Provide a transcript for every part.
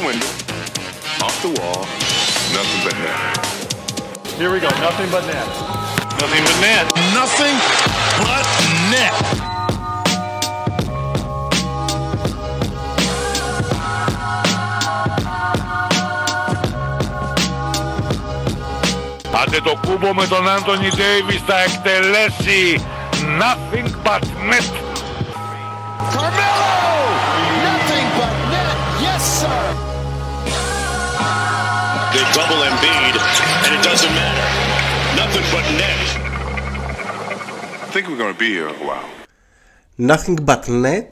the window, off the wall, nothing but net. Here we go. Nothing but net. Nothing but net. Nothing but net. Άντε το κούμπο με τον Άντωνι Ντέιβις θα εκτελέσει Nothing but net Carmelo! Nothing but net. Yes, sir. They double Embiid, and it doesn't matter. Nothing but net. I think we're going to be here a while. Nothing but net.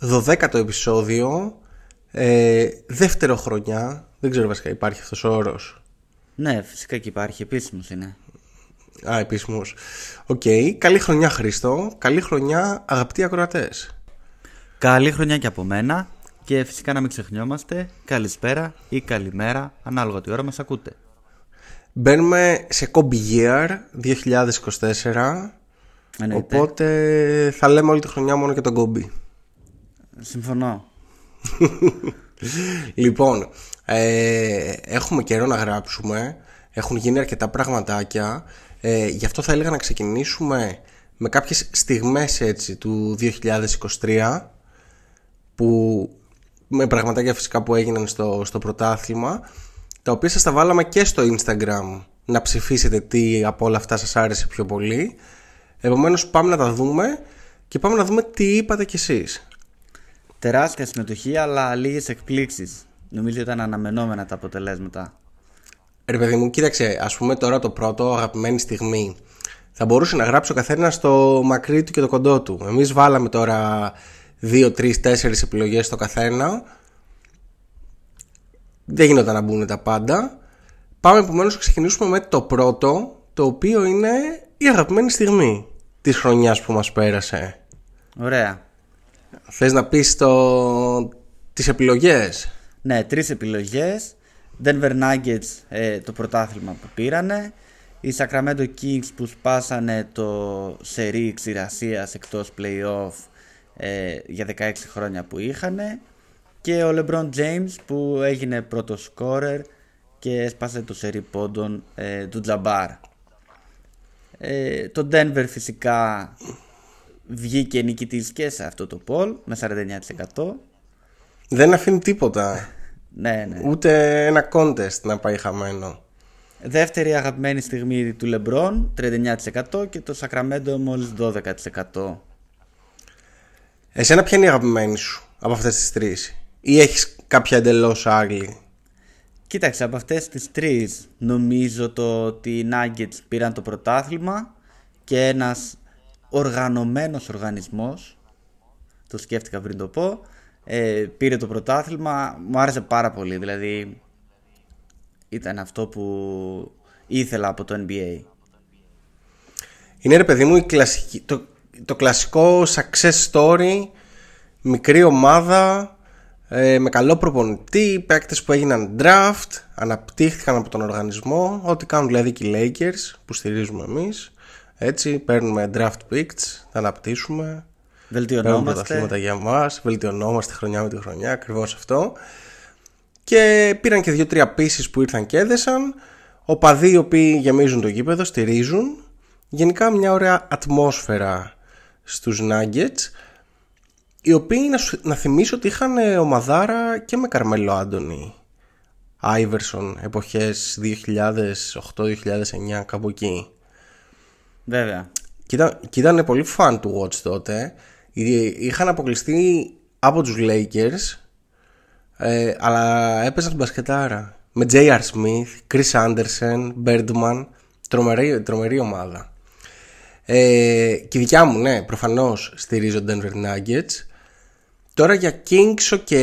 12ο επεισόδιο. Ε, δεύτερο χρονιά. Δεν ξέρω βασικά υπάρχει αυτός ο όρος. Ναι, φυσικά και υπάρχει, επίσημος είναι. Α, επίσημος. Οκ, καλή χρονιά Χρήστο. Καλή χρονιά αγαπητοί ακροατές. Καλή χρονιά και από μένα και φυσικά να μην ξεχνιόμαστε, καλησπέρα ή καλημέρα, ανάλογα τι ώρα μας ακούτε. Μπαίνουμε σε Kobe Year 2024 Εννοείται. Οπότε θα λέμε όλη τη χρονιά μόνο για τον Kobe Συμφωνώ. Λοιπόν, ε, έχουμε καιρό να γράψουμε Έχουν γίνει αρκετά πραγματάκια ε, Γι' αυτό θα έλεγα να ξεκινήσουμε με κάποιες στιγμές έτσι του 2023 Που με πραγματάκια φυσικά που έγιναν στο, στο πρωτάθλημα Τα οποία σας τα βάλαμε και στο Instagram Να ψηφίσετε τι από όλα αυτά σας άρεσε πιο πολύ Επομένως πάμε να τα δούμε Και πάμε να δούμε τι είπατε κι εσείς Τεράστια συμμετοχή, αλλά λίγες εκπλήξεις. Νομίζω ήταν αναμενόμενα τα αποτελέσματα. Ρε παιδί μου, κοίταξε, ας πούμε τώρα το πρώτο αγαπημένη στιγμή. Θα μπορούσε να γράψει ο καθένας το μακρύ του και το κοντό του. Εμείς βάλαμε τώρα 2, 3, 4 επιλογές στο καθένα. Δεν γινόταν να μπουν τα πάντα. Πάμε επομένως να ξεκινήσουμε με το πρώτο, το οποίο είναι η αγαπημένη στιγμή της χρονιάς που μας πέρασε. Ωραία. Θες να πεις το... τις επιλογές; Ναι, τρεις επιλογές. Denver Nuggets ε, το πρωτάθλημα που πήρανε. Οι Sacramento Kings που σπάσανε το σερί ξηρασίας εκτός playoff ε, για 16 χρόνια που είχανε. Και ο LeBron James που έγινε πρώτος scorer και έσπασε το σερί πόντων ε, του Τζαμπάρ. Ε, το Denver φυσικά βγήκε νικητής και σε αυτό το poll με 49%. Δεν αφήνει τίποτα. Ναι, ναι. Ούτε ένα contest να πάει χαμένο. Δεύτερη αγαπημένη στιγμή του LeBron 39% και το Sacramento μόλις 12%. Εσένα ποια είναι η αγαπημένη σου από αυτές τις τρεις; Ή έχεις κάποια εντελώς άλλη; Κοίταξε, από αυτές τις τρεις νομίζω το ότι οι Nuggets πήραν το πρωτάθλημα και ένας οργανωμένος οργανισμός, το σκέφτηκα πριν το πω, ε, πήρε το πρωτάθλημα, μου άρεσε πάρα πολύ, δηλαδή ήταν αυτό που ήθελα από το NBA. Είναι ρε παιδί μου η κλασική, το, το κλασικό success story, μικρή ομάδα, ε, με καλό προπονητή, παίκτες που έγιναν draft, αναπτύχθηκαν από τον οργανισμό, ό,τι κάνουν δηλαδή και οι Lakers που στηρίζουμε εμείς. Έτσι, παίρνουμε draft picks, τα αναπτύσσουμε, παίρνουμε Βελτιωνόμαστε. πρωταθλήματα για μας, βελτιωνόμαστε χρονιά με τη χρονιά, ακριβώς αυτό. Και πήραν και δύο-τρία πίσει που ήρθαν και έδεσαν. Οπαδοί οι οποίοι γεμίζουν το γήπεδο, στηρίζουν. Γενικά μια ωραία ατμόσφαιρα στους Nuggets. Οι οποίοι να, σου- να θυμίσω ότι είχαν ε, ομαδάρα και με Καρμέλο Άντωνη. Άιβερσον εποχές 2008-2009 κάπου εκεί. Βέβαια. Και ήταν, και ήταν πολύ φαν του Watch τότε. Εί- Είχαν αποκλειστεί από τους Lakers ε, αλλά έπαιζαν την μπασκετάρα. Με J.R. Smith, Chris Anderson, Birdman. Τρομερή, τρομερή ομάδα. Ε, και η δικιά μου, ναι, προφανώς στηρίζω Denver Nuggets. Τώρα για Kings, ok.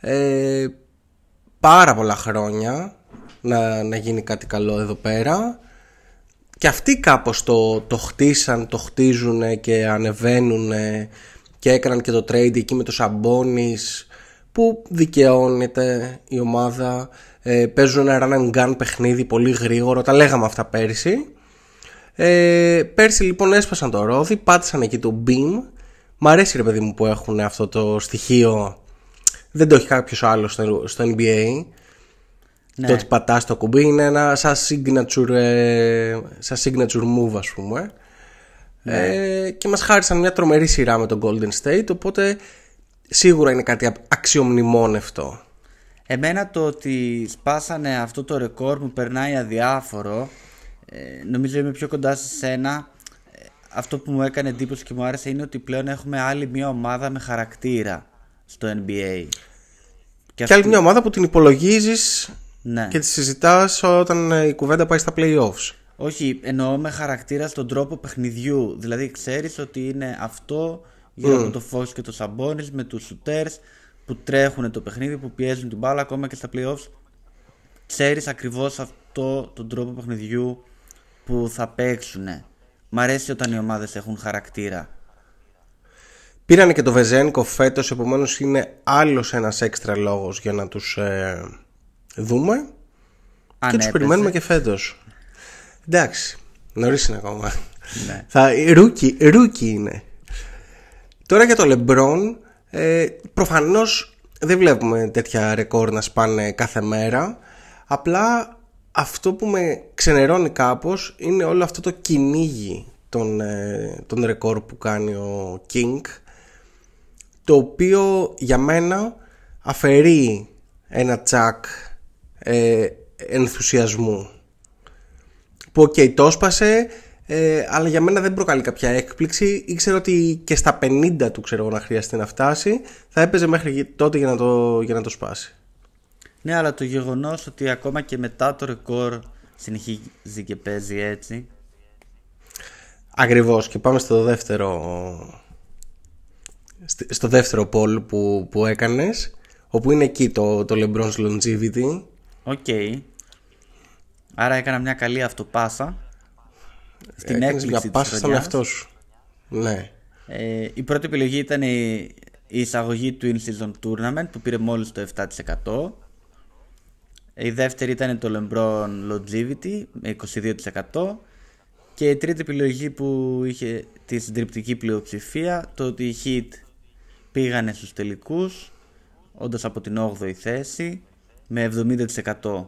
Ε, πάρα πολλά χρόνια να, να γίνει κάτι καλό εδώ πέρα. Και αυτοί κάπως το, το χτίσαν, το χτίζουν και ανεβαίνουν και έκαναν και το trade εκεί με το Σαμπόνις που δικαιώνεται η ομάδα. Ε, παίζουν ένα run and gun παιχνίδι πολύ γρήγορο, τα λέγαμε αυτά πέρυσι. Ε, πέρσι λοιπόν έσπασαν το ρόδι, πάτησαν εκεί το beam. Μ' αρέσει ρε παιδί μου που έχουν αυτό το στοιχείο δεν το έχει κάποιος άλλος στο, στο NBA. Ναι. Το ότι πατάς το κουμπί είναι ένα σαν signature, ε, σαν signature move, ας πούμε. Ναι. Ε, και μας χάρισαν μια τρομερή σειρά με τον Golden State, οπότε σίγουρα είναι κάτι αξιομνημόνευτο. Εμένα το ότι σπάσανε αυτό το ρεκόρ μου περνάει αδιάφορο. Ε, νομίζω είμαι πιο κοντά σε σένα. Ε, αυτό που μου έκανε εντύπωση και μου άρεσε είναι ότι πλέον έχουμε άλλη μια ομάδα με χαρακτήρα στο NBA. Και, άλλη μια ομάδα που την υπολογίζεις Ναι. και τη συζητάς όταν ε, η κουβέντα πάει στα playoffs. Όχι, εννοώ με χαρακτήρα στον τρόπο παιχνιδιού. Δηλαδή ξέρεις ότι είναι αυτό γύρω από το Fox και το Sabonis με τους shooters που τρέχουν το παιχνίδι, που πιέζουν την μπάλα ακόμα και στα playoffs. Ξέρεις ακριβώς αυτό τον τρόπο παιχνιδιού που θα παίξουν. Μ' αρέσει όταν οι ομάδες έχουν χαρακτήρα. Πήρανε και το Βεζένκοφ φέτος, επομένως είναι άλλος ένας έξτρα λόγος για να τους ε, δούμε. Αν και τους έπαιζε. περιμένουμε και φέτος. Εντάξει, νωρίς είναι ακόμα. Ναι. Θα, rookie, rookie είναι. Τώρα για το Λεμπρόν, ε, προφανώς δεν βλέπουμε τέτοια ρεκόρ να σπάνε κάθε μέρα. Απλά αυτό που με ξενερώνει κάπως είναι όλο αυτό το κυνήγι των, ε, των ρεκόρ που κάνει ο King το οποίο για μένα αφαιρεί ένα τσακ ε, ενθουσιασμού. Που οκ το σπάσε ε, αλλά για μένα δεν προκαλεί κάποια έκπληξη. Ήξερα ότι και στα 50 του ξέρω εγώ να χρειαστεί να φτάσει. Θα έπαιζε μέχρι τότε για να το, για να το σπάσει Ναι, αλλά το γεγονός ότι ακόμα και μετά το ρεκόρ συνεχίζει και παίζει έτσι. Ακριβώς και πάμε στο δεύτερο στη- στο δεύτερο poll που, που έκανες όπου είναι εκεί το, το LeBron's Longevity OK. Άρα έκανα μια καλή αυτοπάσα. Στην Έκανες έκπληξη μια της πάσα στον χρονιάς. εαυτό σου ναι Ε, η πρώτη επιλογή ήταν η, η εισαγωγή του In-Season Tournament που πήρε μόλις το 7%. Η δεύτερη ήταν το LeBron Longevity με 22%. Και η τρίτη επιλογή που είχε τη συντριπτική πλειοψηφία το ότι οι Heat πήγανε στους τελικούς όντας από την 8η θέση με 70%.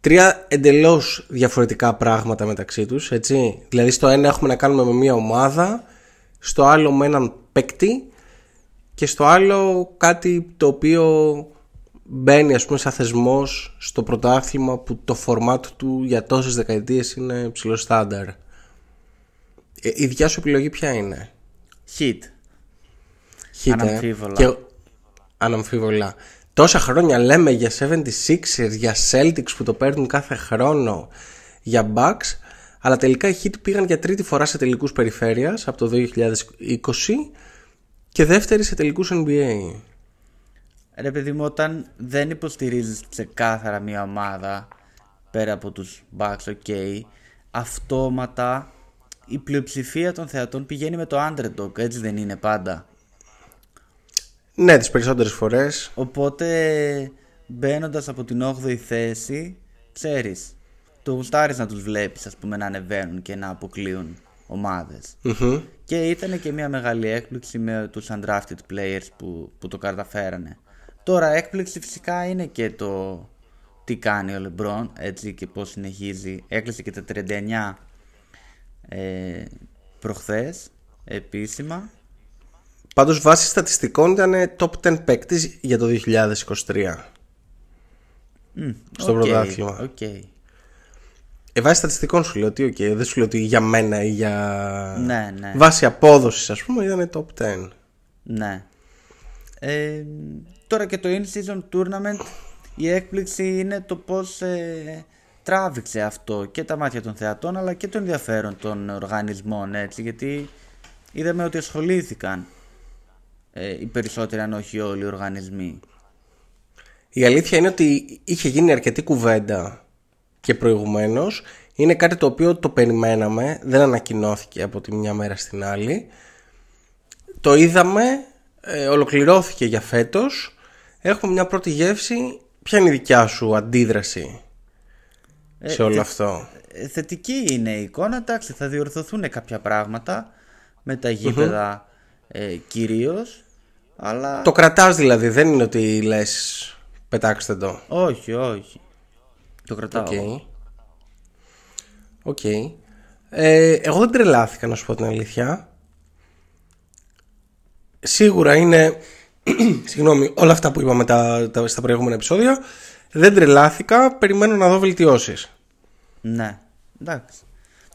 Τρία εντελώς διαφορετικά πράγματα μεταξύ τους έτσι Δηλαδή στο ένα έχουμε να κάνουμε με μια ομάδα Στο άλλο με έναν παίκτη Και στο άλλο κάτι το οποίο μπαίνει ας πούμε σαν θεσμός στο πρωτάθλημα που το φορμάτ του για τόσες δεκαετίες είναι ψηλό στάνταρ. Ε, η δικιά σου επιλογή ποια είναι; Heat. Hit, ε. Αναμφίβολα. Και, αναμφίβολα. Τόσα χρόνια λέμε για 76ers, για Celtics που το παίρνουν κάθε χρόνο, για Bucks, αλλά τελικά οι Heat πήγαν για τρίτη φορά σε τελικούς περιφέρειας από το 2020 και δεύτερη σε τελικούς NBA. Ρε παιδί μου, όταν δεν υποστηρίζεις ξεκάθαρα μια ομάδα πέρα από τους Bucks, ok, αυτόματα η πλειοψηφία των θεατών πηγαίνει με το underdog, έτσι δεν είναι πάντα. Ναι, τις περισσότερες φορές. Οπότε μπαίνοντας από την 8η θέση, ξέρεις, το γουστάρεις να τους βλέπεις ας πούμε να ανεβαίνουν και να αποκλείουν ομάδες. Μμμ. Και ήταν και μια μεγάλη έκπληξη με τους undrafted players που, που το καταφέρανε. Τώρα έκπληξη φυσικά είναι και το τι κάνει ο LeBron έτσι και πώς συνεχίζει. Έκλεισε και τα 39 ε, προχθές επίσημα. Πάντως βάσει στατιστικών ήταν top 10 παίκτης για το 2023. Στο Οκ, πρωτάθλημα. οκ. Ε, βάσει στατιστικών σου λέω ότι οκ, δεν σου λέω ότι για μένα ή για... Ναι, ναι. Βάσει απόδοσης ας πούμε ήταν top 10. Ναι. Ε, τώρα και το in-season tournament η έκπληξη είναι το πώς ε, τράβηξε αυτό και τα μάτια των θεατών αλλά και το ενδιαφέρον των οργανισμών έτσι γιατί είδαμε ότι ασχολήθηκαν ε, οι περισσότεροι αν όχι όλοι οι οργανισμοί. Η αλήθεια είναι ότι είχε γίνει αρκετή κουβέντα και προηγουμένως. Είναι κάτι το οποίο το περιμέναμε, δεν ανακοινώθηκε από τη μια μέρα στην άλλη. Το είδαμε, ε, ολοκληρώθηκε για φέτος. Έχουμε μια πρώτη γεύση. Ποια είναι η δικιά σου αντίδραση σε όλο θε- αυτό; Ε, θετική είναι η εικόνα, εντάξει θα διορθωθούν κάποια πράγματα με τα γηπεδα ε, κυρίως Αλλά Το κρατάς δηλαδή, δεν είναι ότι λες πετάξτε το. όχι, όχι. Το κρατάω. Οκ. Οκ. Ε, εγώ δεν τρελάθηκα να σου πω την αλήθεια. Σίγουρα είναι. Συγγνώμη, όλα αυτά που είπαμε τα, τα, στα προηγούμενα επεισόδια. Δεν τρελάθηκα. Περιμένω να δω βελτιώσεις. Ναι, εντάξει.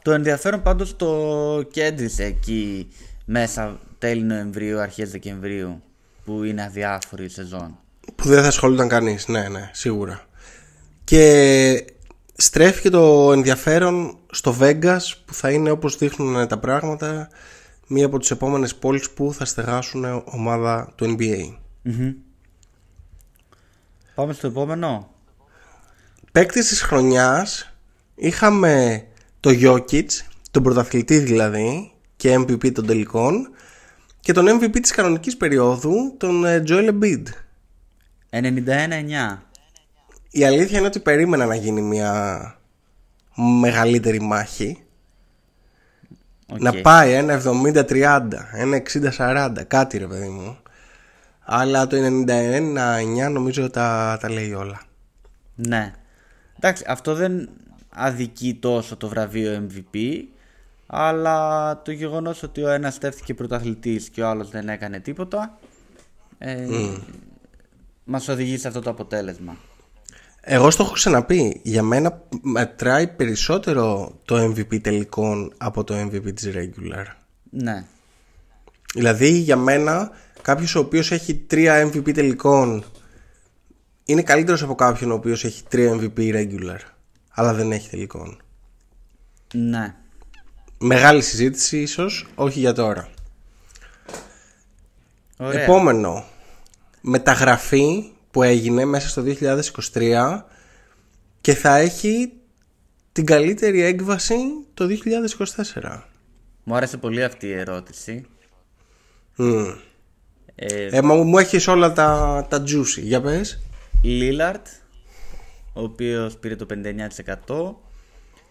Το ενδιαφέρον πάντως το κέντρισε εκεί μέσα τέλη Νοεμβρίου, αρχές Δεκεμβρίου που είναι αδιάφορη η σεζόν. Που δεν θα ασχολούνταν κανείς. Ναι, ναι, σίγουρα. Και στρέφει και το ενδιαφέρον στο Vegas που θα είναι όπως δείχνουν τα πράγματα μία από τις επόμενες πόλεις που θα στεγάσουν ομάδα του NBA. Πάμε στο επόμενο. Παίκτης της χρονιάς είχαμε το Jokic, τον πρωταθλητή δηλαδή και MVP των τελικών και τον MVP της κανονικής περίοδου, τον ε, Joel Embiid. 91-9. Η αλήθεια είναι ότι περίμενα να γίνει μια μεγαλύτερη μάχη. Οκ. Να πάει ένα 70-30, ένα 60-40, κάτι ρε παιδί μου. Αλλά το 91-9 νομίζω τα, τα λέει όλα. Ναι. Εντάξει, αυτό δεν αδικεί τόσο το βραβείο MVP, αλλά το γεγονός ότι ο ένας στέφθηκε πρωταθλητής και ο άλλος δεν έκανε τίποτα, ε, μας οδηγεί σε αυτό το αποτέλεσμα. Εγώ στο έχω ξαναπεί. Για μένα μετράει περισσότερο το MVP τελικών από το MVP της regular. Ναι. Δηλαδή για μένα κάποιος ο οποίος έχει τρία MVP τελικών είναι καλύτερος από κάποιον ο οποίος έχει τρία MVP regular αλλά δεν έχει τελικών. Ναι. Μεγάλη συζήτηση ίσως, όχι για τώρα. Ωραία. Επόμενο, μεταγραφή που έγινε μέσα στο 2023 και θα έχει την καλύτερη έκβαση το 2024. Μου άρεσε πολύ αυτή η ερώτηση. Μμ. Ε, Ε, μα μου έχεις όλα τα, τα juicy, για πες. Lillard, ο οποίος πήρε το 59%,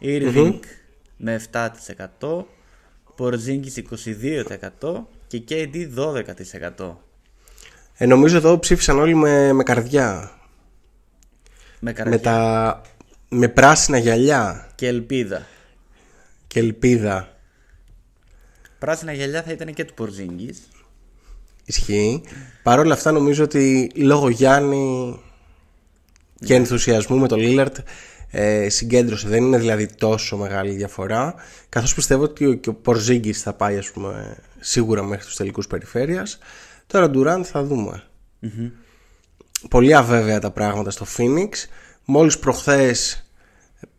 Irving με 7%, Porzingis 22% και KD 12%. Ε, νομίζω εδώ ψήφισαν όλοι με, με καρδιά. Με καρδιά Με, τα, με πράσινα γυαλιά και ελπίδα. και ελπίδα. Πράσινα γυαλιά θα ήταν και του Porzingis. Ισχύει. Παρ' όλα αυτά νομίζω ότι λόγω Γιάννη και ενθουσιασμού με το Λίλαρτ ε, συγκέντρωσε. Δεν είναι δηλαδή τόσο μεγάλη διαφορά. Καθώς πιστεύω ότι ο, και ο Πορζίγκης θα πάει ας πούμε, σίγουρα μέχρι τους τελικούς περιφέρειας. Τώρα Ντουράντ θα δούμε. Πολύ αβέβαια τα πράγματα στο Phoenix. Μόλις προχθές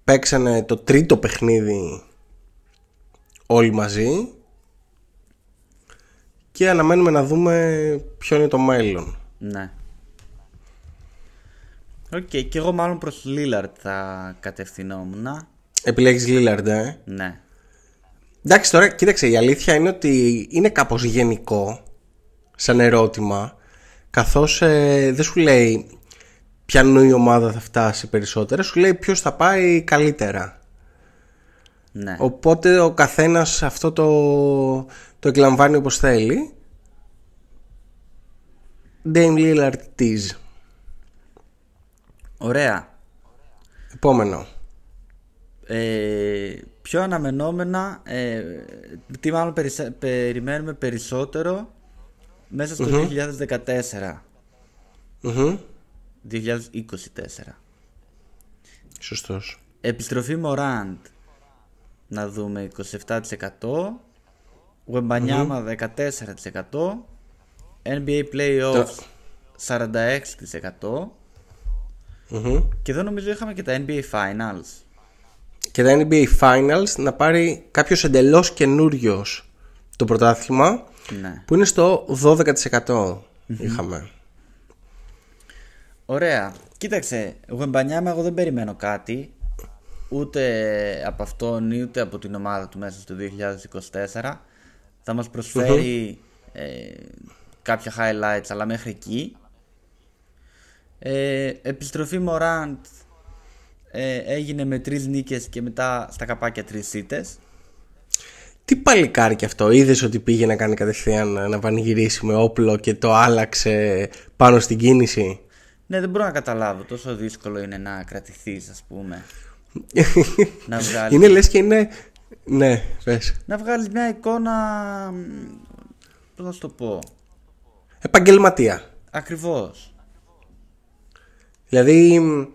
παίξανε το τρίτο παιχνίδι όλοι μαζί και αναμένουμε να δούμε ποιο είναι το μέλλον. Ναι. Οκ, και εγώ μάλλον προς Lillard θα κατευθυνόμουν. Επιλέγεις Lillard, ε; Ναι. Εντάξει τώρα, κοίταξε, η αλήθεια είναι ότι είναι κάπως γενικό σαν ερώτημα καθώς ε, δεν σου λέει ποιανού η ομάδα θα φτάσει περισσότερα, σου λέει ποιος θα πάει καλύτερα. Ναι. Οπότε ο καθένας αυτό το, το εκλαμβάνει όπως θέλει. Dame Lillard tease. Ωραία. Επόμενο. Ε, πιο αναμενόμενα, ε, τι μάλλον περισε- περιμένουμε περισσότερο μέσα στο 2014. Μμμ. 2024. Σωστός. Επιστροφή Morant να δούμε 27%. Wembanyama 14%. NBA Playoffs 46%. Μμμ. Και εδώ νομίζω είχαμε και τα NBA Finals. Και τα NBA Finals να πάρει κάποιος εντελώς καινούριος το πρωτάθλημα Ναι. που είναι στο 12% είχαμε. Ωραία. Κοίταξε, Wembanyama εγώ δεν περιμένω κάτι. Ούτε από αυτόν ούτε από την ομάδα του μέσα στο 2024. Θα μας προσφέρει ε, κάποια highlights αλλά μέχρι εκεί. Ε, επιστροφή Morant ε, έγινε με τρεις νίκες και μετά στα καπάκια τρεις ήττες. Τι παλικάρι και αυτό, είδες ότι πήγε να κάνει κατευθείαν να πανηγυρίσει με όπλο και το άλλαξε πάνω στην κίνηση; Ναι, δεν μπορώ να καταλάβω. Τόσο δύσκολο είναι να κρατηθείς, ας πούμε. να βγάλεις. Είναι λες και είναι... Ναι, πες. Να βγάλεις μια εικόνα. Πώς να σου το πω. Επαγγελματία. Ακριβώς. Δηλαδή, μ,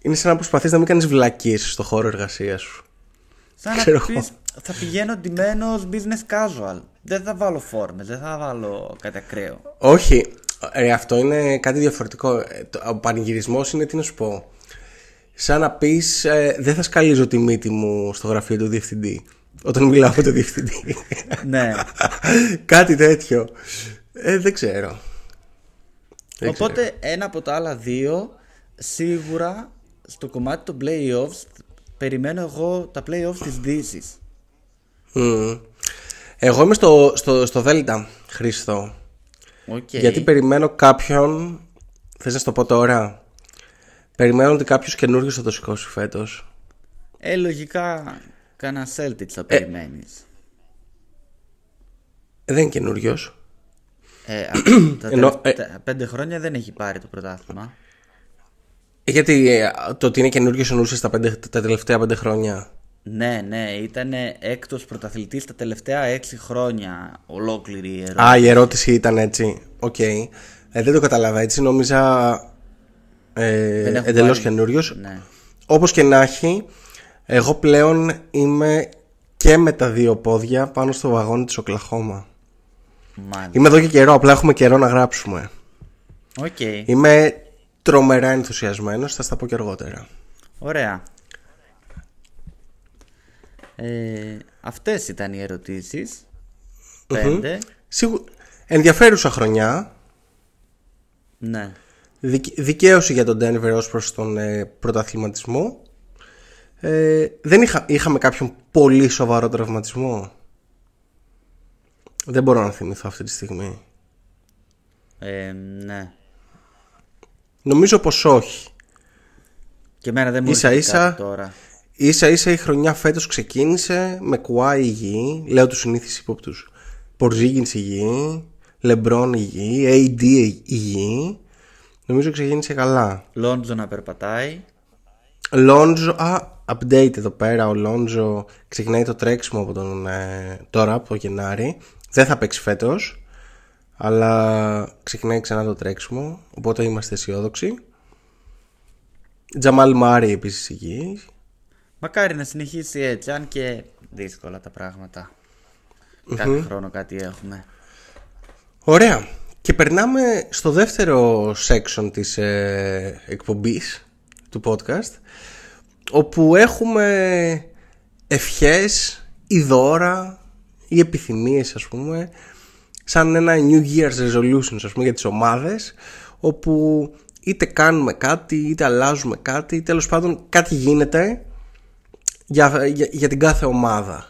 είναι σαν να προσπαθείς να μην κάνεις βλακίες στο χώρο εργασίας σου. Σαν Ξέρω να εγώ. Πεις, θα πηγαίνω ντυμένος business casual. Δεν θα βάλω φόρμες, δεν θα βάλω κάτι ακραίο. Όχι, ε, αυτό είναι κάτι διαφορετικό. Ε, το- Ο πανηγυρισμός είναι, τι να σου πω, σαν να πεις ε, δεν θα σκαλίζω τη μύτη μου στο γραφείο του διευθυντή όταν μιλάω με τον διευθυντή. ναι. κάτι τέτοιο. Ε, δεν ξέρω. Δεν Οπότε ένα από τα άλλα δύο, σίγουρα στο κομμάτι των playoffs, περιμένω εγώ τα playoffs της Δύσης. Μμμ. Εγώ είμαι στο, στο, στο Δέλτα, Χρήστο. Οκ. Γιατί περιμένω κάποιον. Θες να σου το πω τώρα. Περιμένω ότι κάποιος καινούριο θα το σηκώσει φέτος. Ε, λογικά κανένα Celtics θα περιμένεις. Δεν είναι καινούριος. Ε, α, τα Ενώ, τελευταία πέντε χρόνια δεν έχει πάρει το πρωτάθλημα. Γιατί ε, το ότι είναι καινούριο εννοούσες τα, πέντε- τα τελευταία πέντε χρόνια. Ναι, ναι, ήταν έκτος πρωταθλητής τα τελευταία έξι χρόνια ολόκληρη η ερώτηση. Α, η ερώτηση ήταν έτσι. Οκ. Ε, δεν το κατάλαβα έτσι. Νόμιζα ε, Δεν έχω εντελώς πάρει- καινούριος. Ναι. Όπως και να έχει, εγώ πλέον είμαι και με τα δύο πόδια πάνω στο βαγόνι της Οκλαχώμα. Μάλιστα. Είμαι εδώ και καιρό, απλά έχουμε καιρό να γράψουμε. Οκ. Είμαι τρομερά ενθουσιασμένος, θα στα πω και αργότερα. Ωραία. Ε, αυτές ήταν οι ερωτήσεις. Πέντε. Σίγου... Ενδιαφέρουσα χρονιά, Ναι. δικ- δικαίωση για τον Denver ως προς τον ε, πρωταθληματισμό. Ε, δεν είχα... είχαμε κάποιον πολύ σοβαρό τραυματισμό; Δεν μπορώ να θυμηθώ αυτή τη στιγμή. Ε, ναι. Νομίζω πως όχι. Και εμένα δεν μου Ίσα έρχεται ίσα- κάτι τώρα. Ίσα ίσα η χρονιά φέτος ξεκίνησε με Κουάι υγιή, λέω τους συνήθεις ύποπτους. Πορζίγγινς υγιή, Λεμπρόν υγιή, AD υγιή. Νομίζω ξεκίνησε καλά. Λόντζο να περπατάει. Λόντζο, α, update εδώ πέρα. Ο Λόντζο ξεκινάει το τρέξιμο από τον, ε, τώρα, από το Γενάρη. Δεν θα παίξει φέτος, αλλά ξεκινάει ξανά το τρέξιμο, οπότε είμαστε αισιόδοξοι. Τζαμάλ Μάρι επίσης υγιής. Μακάρι να συνεχίσει έτσι, αν και δύσκολα τα πράγματα. Κάθε χρόνο κάτι έχουμε. Ωραία. Και περνάμε στο δεύτερο section της ε, εκπομπής του podcast όπου έχουμε ευχές ή δώρα ή επιθυμίες ας πούμε σαν ένα New Year's Resolutions ας πούμε για τις ομάδες όπου είτε κάνουμε κάτι είτε αλλάζουμε κάτι τέλος πάντων κάτι γίνεται για, για, για την κάθε ομάδα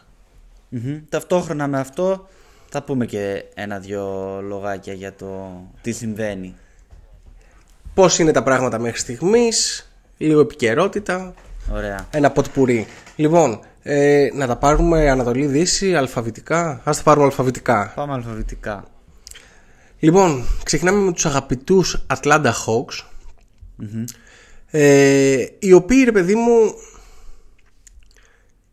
Μμμ. Ταυτόχρονα με αυτό θα πούμε και ένα-δυο λογάκια για το τι συμβαίνει. πώς είναι τα πράγματα μέχρι στιγμής, λίγο επικαιρότητα, Ωραία. ένα ποτπουρί. Λοιπόν, ε, να τα πάρουμε Ανατολή Δύση, αλφαβητικά. Ας τα πάρουμε αλφαβητικά. Πάμε αλφαβητικά. Λοιπόν, ξεκινάμε με τους αγαπητούς Atlanta Hawks. Ε, οι οποίοι, ρε παιδί μου,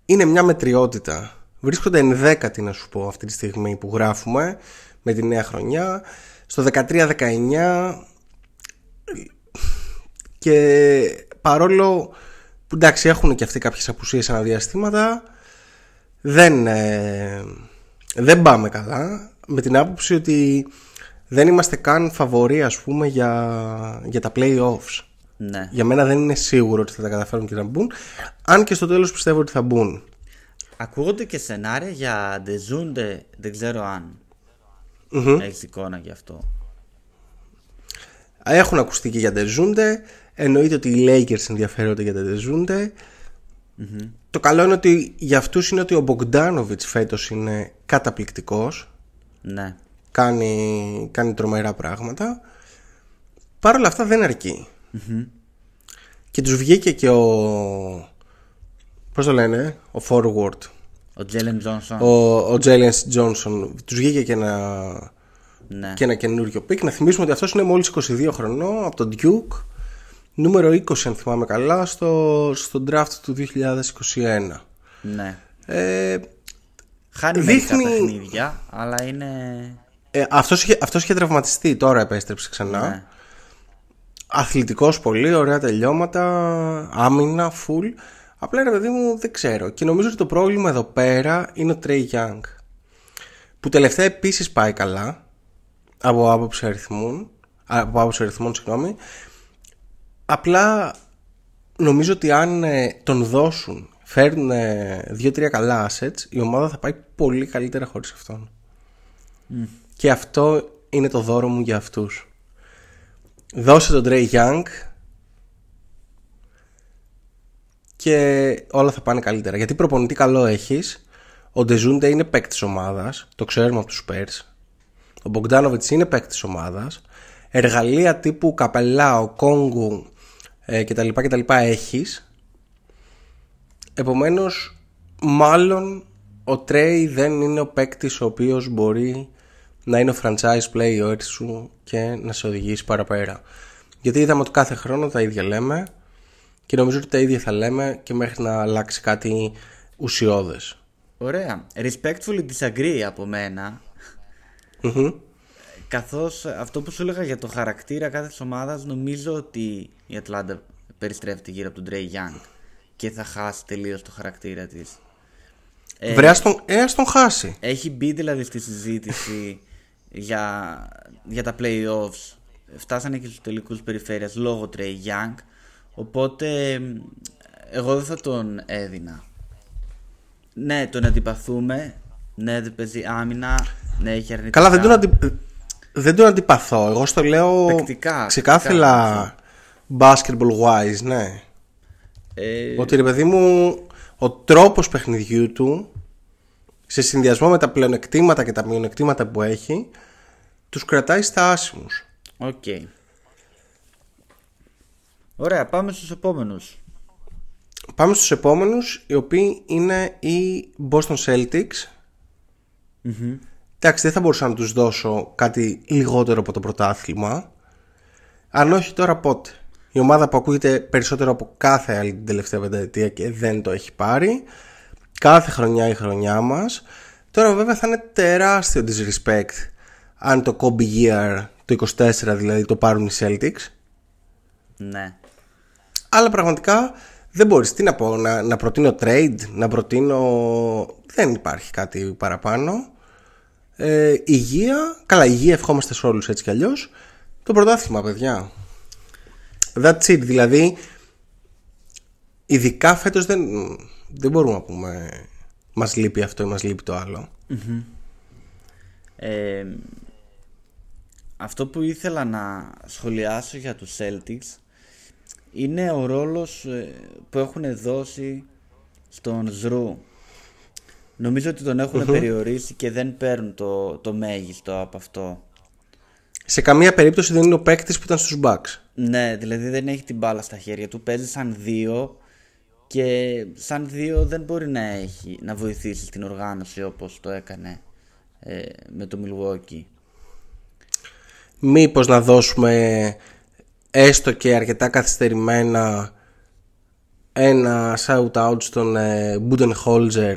είναι μια μετριότητα. Βρίσκονται ενδέκατοι, να σου πω, αυτή τη στιγμή που γράφουμε, με τη νέα χρονιά. Στο 13-19 και παρόλο που εντάξει έχουν και αυτοί κάποιες απουσίες αναδιαστήματα δεν, ε, δεν πάμε καλά με την άποψη ότι δεν είμαστε καν φαβοροί ας πούμε για, για τα play-offs Ναι. για μένα δεν είναι σίγουρο ότι θα τα καταφέρουν και να μπουν αν και στο τέλος πιστεύω ότι θα μπουν Ακούγονται και σενάρια για Ντεζούντε, δεν ξέρω αν Μμμ. έχεις εικόνα γι' αυτό. Έχουν ακουστεί και για Ντεζούντε. Εννοείται ότι οι Lakers ενδιαφέρονται για τα Ντεζούντε. Το καλό είναι ότι για αυτούς είναι ότι ο Μπογκδάνοβιτς φέτος είναι καταπληκτικός. Ναι. Κάνει, κάνει τρομερά πράγματα. Παρ' όλα αυτά δεν αρκεί. Και τους βγήκε και ο... Πώς το λένε, ο forward. Ο Jalen Johnson. Ο, ο Jalen Johnson. Τους βγήκε και ένα, Ναι. και ένα καινούριο pick. Να θυμίσουμε ότι αυτός είναι μόλις 22 χρονών από τον Duke. Νούμερο 20 αν θυμάμαι καλά στο, στο draft του 2021. ναι. Ε, Χάνει Δείχνει- μερικά παιχνίδια, αλλά είναι. ε, αυτός, είχε, αυτός είχε τραυματιστεί, τώρα επέστρεψε ξανά. Ναι. Αθλητικός πολύ, ωραία τελειώματα, άμυνα, full. Απλά ρε παιδί μου δεν ξέρω. Και νομίζω ότι το πρόβλημα εδώ πέρα είναι ο Trey Young. Που τελευταία επίσης πάει καλά. Από άποψη αριθμών. Από άποψη αριθμών, συγγνώμη. Απλά νομίζω ότι αν ε, τον δώσουν, φέρουν ε, δύο-τρία καλά assets, η ομάδα θα πάει πολύ καλύτερα χωρίς αυτόν. Και αυτό είναι το δώρο μου για αυτούς. Δώσε τον Trey Young και όλα θα πάνε καλύτερα. Γιατί προπονητή καλό έχεις. Ο Ντεζούντε είναι παίκτης ομάδας, το ξέρουμε από τους Spurs. Ο Μπογκδάνοβιτ είναι παίκτης ομάδας. Εργαλεία τύπου Καπελάο, Κόγκου ε, κτλ. κτλ έχεις. Επομένως, μάλλον ο Τρέι δεν είναι ο παίκτης ο οποίος μπορεί να είναι ο franchise player σου και να σε οδηγήσει παραπέρα. Γιατί είδαμε ότι κάθε χρόνο τα ίδια λέμε και νομίζω ότι τα ίδια θα λέμε και μέχρι να αλλάξει κάτι ουσιώδες. Ωραία. Respectfully disagree από μένα. Μμμ. Καθώς αυτό που σου έλεγα για το χαρακτήρα κάθε ομάδας, νομίζω ότι η Ατλάντα περιστρέφεται γύρω από τον Trey Young και θα χάσει τελείως το χαρακτήρα της. Ε, Βρε, ας τον, ε, ας τον χάσει. Έχει μπει δηλαδή στη συζήτηση για, για τα playoffs. Φτάσανε και στους τελικούς περιφέρειας λόγω Trey Young. Οπότε μ, εγώ δεν θα τον έδινα. Ναι, τον αντιπαθούμε. Ναι, δεν παίζει άμυνα. Ναι, έχει αρνητικά. Καλά, δεν τον, αντι... δεν τον αντιπαθώ. Εγώ στο λέω Παικτικά, ξεκάθαρα basketball wise, ναι. Ε, Ότι ρε παιδί μου, ο τρόπος παιχνιδιού του σε συνδυασμό με τα πλεονεκτήματα και τα μειονεκτήματα που έχει τους κρατάει στα άσημους. Οκ. Ωραία, πάμε στους επόμενους. Πάμε στους επόμενους, οι οποίοι είναι οι Boston Celtics. Εντάξει, δεν θα μπορούσα να τους δώσω κάτι λιγότερο από το πρωτάθλημα. Αν όχι τώρα πότε. Η ομάδα που ακούγεται περισσότερο από κάθε άλλη την τελευταία πενταετία και δεν το έχει πάρει. Κάθε χρονιά η χρονιά μας. Τώρα βέβαια θα είναι τεράστιο disrespect αν το Kobe Year το 24 δηλαδή το πάρουν οι Celtics. Ναι. Αλλά πραγματικά δεν μπορείς τι να πω, να, να προτείνω trade, να προτείνω... Δεν υπάρχει κάτι παραπάνω. Ε, υγεία, καλά υγεία ευχόμαστε σε όλους έτσι κι αλλιώς. Το πρωτάθλημα παιδιά. That's it, δηλαδή ειδικά φέτος δεν, δεν μπορούμε να πούμε μας λείπει αυτό ή μας λείπει το άλλο. Ε, αυτό που ήθελα να σχολιάσω για τους Celtics είναι ο ρόλος ε, που έχουν δώσει στον Ζρου. Νομίζω ότι τον εχουν περιορίσει και δεν παίρνουν το, το μέγιστο από αυτό. Σε καμία περίπτωση δεν είναι ο παίκτης που ήταν στους Bucks. Ναι, δηλαδή δεν έχει την μπάλα στα χέρια του. Παίζει σαν δύο και σαν δύο δεν μπορεί να έχει να βοηθήσει στην οργάνωση όπως το έκανε ε, με το Milwaukee. Μήπως να δώσουμε έστω και αρκετά καθυστερημένα ένα shout out στον ε, Budenholzer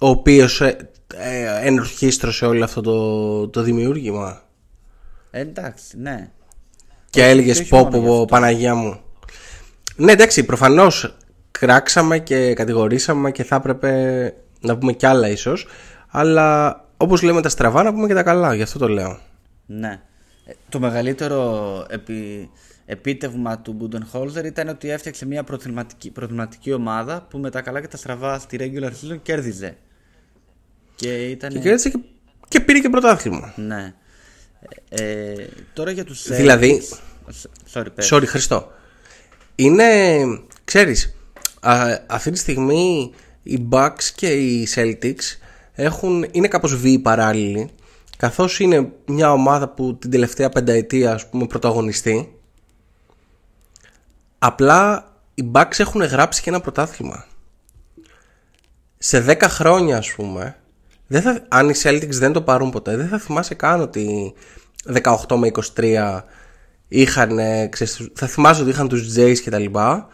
ο οποίος ε, ε, ενορχίστρωσε όλο αυτό το, το δημιούργημα; Ε, εντάξει, ναι. και Όχι, έλεγες και όχι πω μόνο πω γι' πω αυτό. Παναγία μου ναι εντάξει προφανώς κράξαμε και κατηγορήσαμε και θα έπρεπε να πούμε κι άλλα ίσως αλλά όπως λέμε τα στραβά να πούμε και τα καλά γι' αυτό το λέω Ναι. Ε, Το μεγαλύτερο επί... επίτευγμα του Budenholzer ήταν ότι έφτιαξε μια προθυματική, προθυματική ομάδα που με τα καλά και τα στραβά στη regular season κέρδιζε. Και ήταν. και κέρδισε και, και πήρε και πρωτάθλημα Ναι. Ε, ε, τώρα για τους Celtics- Δηλαδή- Sorry, πες. Sorry, Χριστό. Είναι, ξέρεις, α, αυτή τη στιγμή οι Bucks και οι Celtics έχουν, είναι κάπως βίοι παράλληλοι καθώς είναι μια ομάδα που την τελευταία πενταετία ας πούμε πρωταγωνιστεί. Απλά οι Bucks έχουν γράψει και ένα πρωτάθλημα. Σε 10 χρόνια ας πούμε δεν θα, αν οι Celtics δεν το πάρουν ποτέ δεν θα θυμάσαι καν ότι 18 με 23 είχαν ε, ξέρεις, θα θυμάσαι ότι είχαν τους Jays και τα λοιπά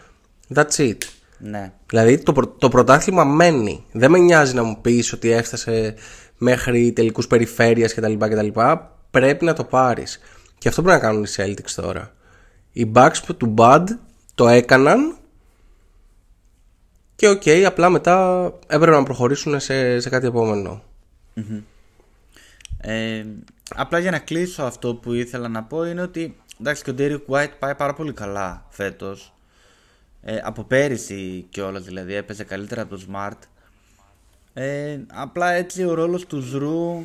that's it Ναι. Δηλαδή το, πρω- το πρωτάθλημα μένει. Δεν με νοιάζει να μου πεις ότι έφτασε μέχρι τελικούς περιφέρειας κτλ. κτλ. Πρέπει να το πάρεις. Και αυτό πρέπει να κάνουν οι Celtics τώρα. Οι Bucks που του Bud το έκαναν και οκ, απλά μετά έπρεπε να προχωρήσουν σε, σε κάτι επόμενο. Ε, απλά για να κλείσω αυτό που ήθελα να πω είναι ότι εντάξει και ο Derek White πάει πάρα πολύ καλά φέτος. Ε, από πέρυσι κιόλας δηλαδή έπαιζε καλύτερα από το Smart. Ε, απλά έτσι ο ρόλος του Jrue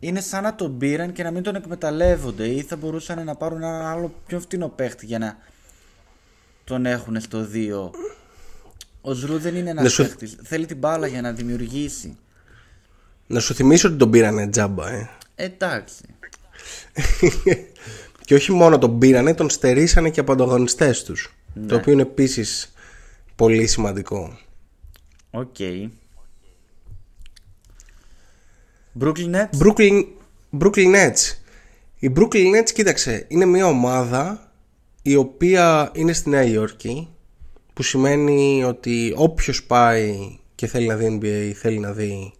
είναι σαν να τον πήραν και να μην τον εκμεταλλεύονται ή θα μπορούσαν να πάρουν ένα άλλο πιο φτηνό παίχτη για να τον έχουν στο 2. Ο Jrue δεν είναι Να ένας σου- παίχτης. Θέλει την μπάλα για να δημιουργήσει. Να σου θυμίσω ότι τον πήρανε τζάμπα, ε. Εντάξει. και όχι μόνο τον πήρανε, τον στερήσανε και από ανταγωνιστές τους. Το οποίο είναι επίσης πολύ σημαντικό. OK. Brooklyn Nets; Brooklyn, Brooklyn Nets. Η Brooklyn Nets, κοίταξε, είναι μια ομάδα η οποία είναι στη Νέα Υόρκη που σημαίνει ότι όποιος πάει και θέλει να δει NBA θέλει να δει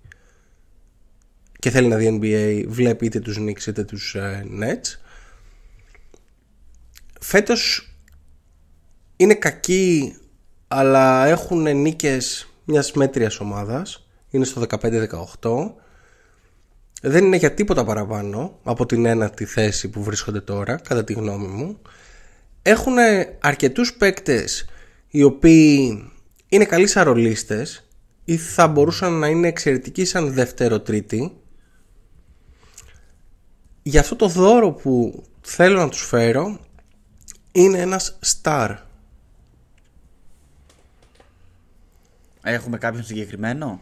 και θέλει να δει NBA βλέπει είτε τους Knicks είτε τους ε, Nets φέτος είναι κακοί αλλά έχουν νίκες μιας μέτριας ομάδας είναι στο 15-18 δεν είναι για τίποτα παραπάνω από την ένατη θέση που βρίσκονται τώρα, κατά τη γνώμη μου. Έχουν αρκετούς παίκτες οι οποίοι είναι καλοί σαν ρολίστες ή θα μπορούσαν να είναι εξαιρετικοί σαν δεύτερο-τρίτη. Για αυτό το δώρο που θέλω να τους φέρω είναι ένας star. Έχουμε κάποιον συγκεκριμένο;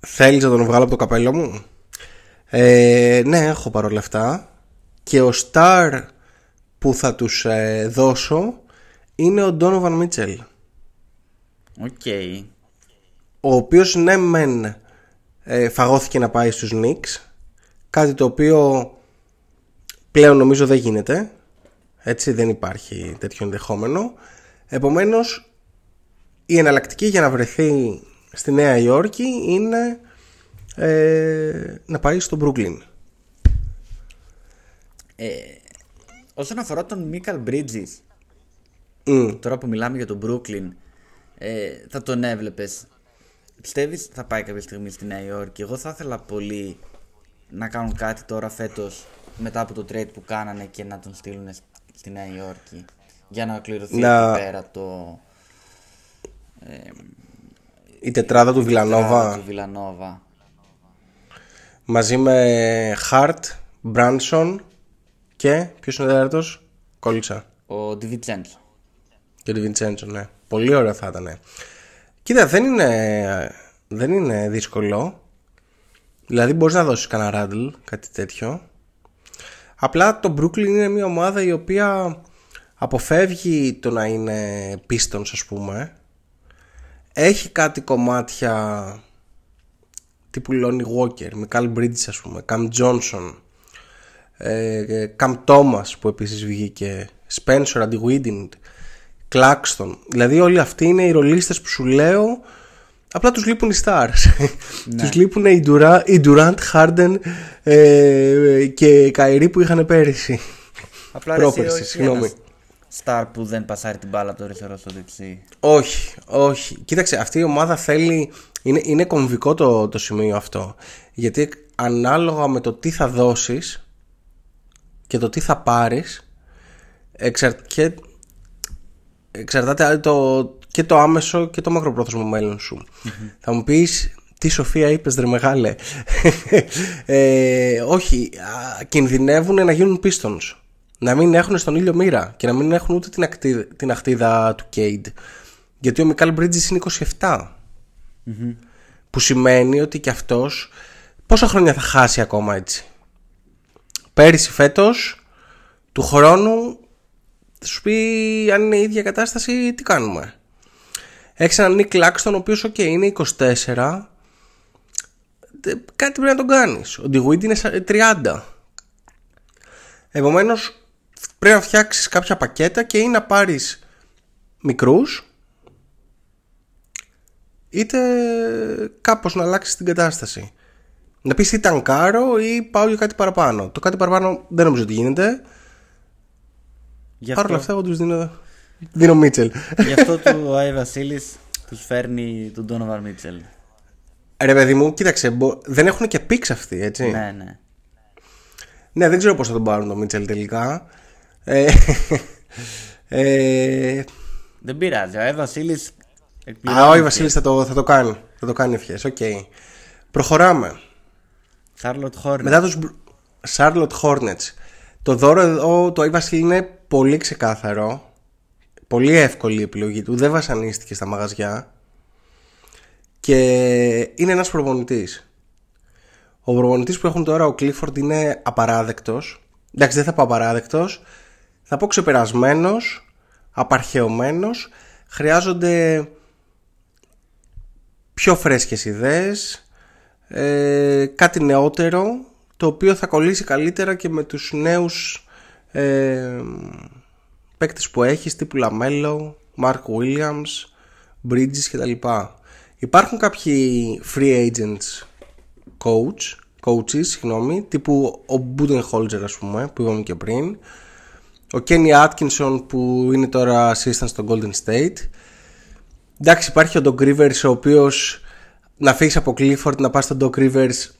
Θέλεις να τον βγάλω από το καπέλο μου; Ε, Ναι έχω παρόλα αυτά Και ο star που θα τους ε, δώσω Είναι ο Donovan Mitchell OK. Ο οποίος ναι μεν ε, φαγώθηκε να πάει στους Knicks Κάτι το οποίο πλέον νομίζω δεν γίνεται Έτσι δεν υπάρχει τέτοιο ενδεχόμενο Επομένως η εναλλακτική για να βρεθεί στη Νέα Υόρκη είναι ε, να πάει στο Brooklyn. Όσον αφορά τον Μίκαλ Bridges, Μμ. τώρα που μιλάμε για τον Brooklyn, ε, θα τον έβλεπες. Πιστεύεις θα πάει κάποια στιγμή στη Νέα Υόρκη; Εγώ θα ήθελα πολύ να κάνουν κάτι τώρα φέτος μετά από το trade που κάνανε και να τον στείλουν στη Νέα Υόρκη για να ολοκληρωθεί Να- εκεί πέρα το Η τετράδα του Βιλανόβα του Βιλανόβα. μαζί με Hart, Branson και ποιος είναι ο τέταρτος; Κόλλησα. Ο Ντιβιτσέντσο. Και τη Vincenzo, ναι. Πολύ ωραίο θα ήταν. Κοίτα, δεν είναι, δεν είναι δύσκολο. Δηλαδή μπορείς να δώσεις κανένα ράντλ, κάτι τέτοιο. Απλά το Brooklyn είναι μια ομάδα η οποία αποφεύγει το να είναι Pistons ας πούμε. Έχει κάτι κομμάτια τύπου Lonnie Walker, Μικάλ Bridges ας πούμε, Cam Johnson, ε, Cam Thomas που επίσης βγήκε, Spencer Αντιγουίντιν, Claxton. Δηλαδή όλοι αυτοί είναι οι ρολίστες που σου λέω Απλά τους λείπουν οι stars Τους λείπουν οι, Dura, οι Durant, Harden ε, και οι Kyrie που είχαν πέρυσι Απλά ρε, εσύ Πρόπερση, όχι συγγνώμη. ένας Στάρ που δεν πασάρει την μπάλα από το αριστερό στο δεξί. Όχι, όχι. Κοίταξε, αυτή η ομάδα θέλει. Είναι, είναι κομβικό το, το σημείο αυτό. Γιατί ανάλογα με το τι θα δώσεις και το τι θα πάρεις, εξαρ... και... εξαρτάται το... και το άμεσο και το μακροπρόθεσμο μέλλον σου. Θα μου πεις. Τι Σοφία είπες ρε μεγάλε; Ε, Όχι α, Κινδυνεύουν να γίνουν Pistons Να μην έχουν στον ήλιο μοίρα Και να μην έχουν ούτε την, ακτίδα, την ακτίδα του Cade Γιατί ο Μικάλ Bridges είναι 27 Που σημαίνει ότι και αυτός Πόσα χρόνια θα χάσει ακόμα έτσι; Πέρυσι φέτος Του χρόνου Θα σου πει αν είναι η ίδια κατάσταση Τι κάνουμε; Έχεις έναν Nick Claxton ο οποίος, OK, είναι 24. Τε- Κάτι πρέπει να τον κάνεις. Ο DeWitt είναι σα- 30. Επομένως, πρέπει να φτιάξεις κάποια πακέτα και ή να πάρεις μικρούς, είτε κάπως να αλλάξεις την κατάσταση. Να πεις ή ταγκάρω ή πάω για κάτι παραπάνω. Το κάτι παραπάνω δεν νομίζω ότι γίνεται. Γι' Παρ' όλα αυτό, αυτά, εγώ τους δίνω. Δίνω Μίτσελ. γι αυτό του ο Άι Βασίλης τους φέρνει τον Donovan Mitchell. Ρε παιδί μου, κοίταξε, μπο- δεν έχουν και πίξ αυτοί, έτσι. Ναι, ναι. Ναι, δεν ξέρω πώς θα τον πάρουν τον Μίτσελ τελικά. Ε, ε, Δεν πειράζει. Ο Άι Βασίλης α, εκπληρώνει. ο Βασίλη θα το, θα το κάνει. Θα το κάνει ευχές. Οκ. Προχωράμε. Charlotte Hornets. Μετά τους Charlotte Hornets. Το δώρο εδώ το είπα είναι πολύ ξεκάθαρο. Πολύ εύκολη η επιλογή του. Δεν βασανίστηκε στα μαγαζιά. Και είναι ένας προπονητής. Ο προπονητής που έχουν τώρα ο Clifford είναι απαράδεκτος. Εντάξει δεν θα πω απαράδεκτος. Θα πω ξεπερασμένος, απαρχαιωμένος. Χρειάζονται πιο φρέσκες ιδέες ε, κάτι νεότερο το οποίο θα κολλήσει καλύτερα και με τους νέους ε, παίκτες που έχεις τύπου Λαμέλο, Mark Williams, Bridges κτλ. Υπάρχουν κάποιοι free agents coach, coaches, συγγνώμη, τύπου ο Budenholzer ας πούμε που είπαμε και πριν ο Kenny Atkinson που είναι τώρα assistant στο Golden State Εντάξει, υπάρχει ο Doc Rivers ο οποίος να φύγεις από Clifford να πας στον Doc Rivers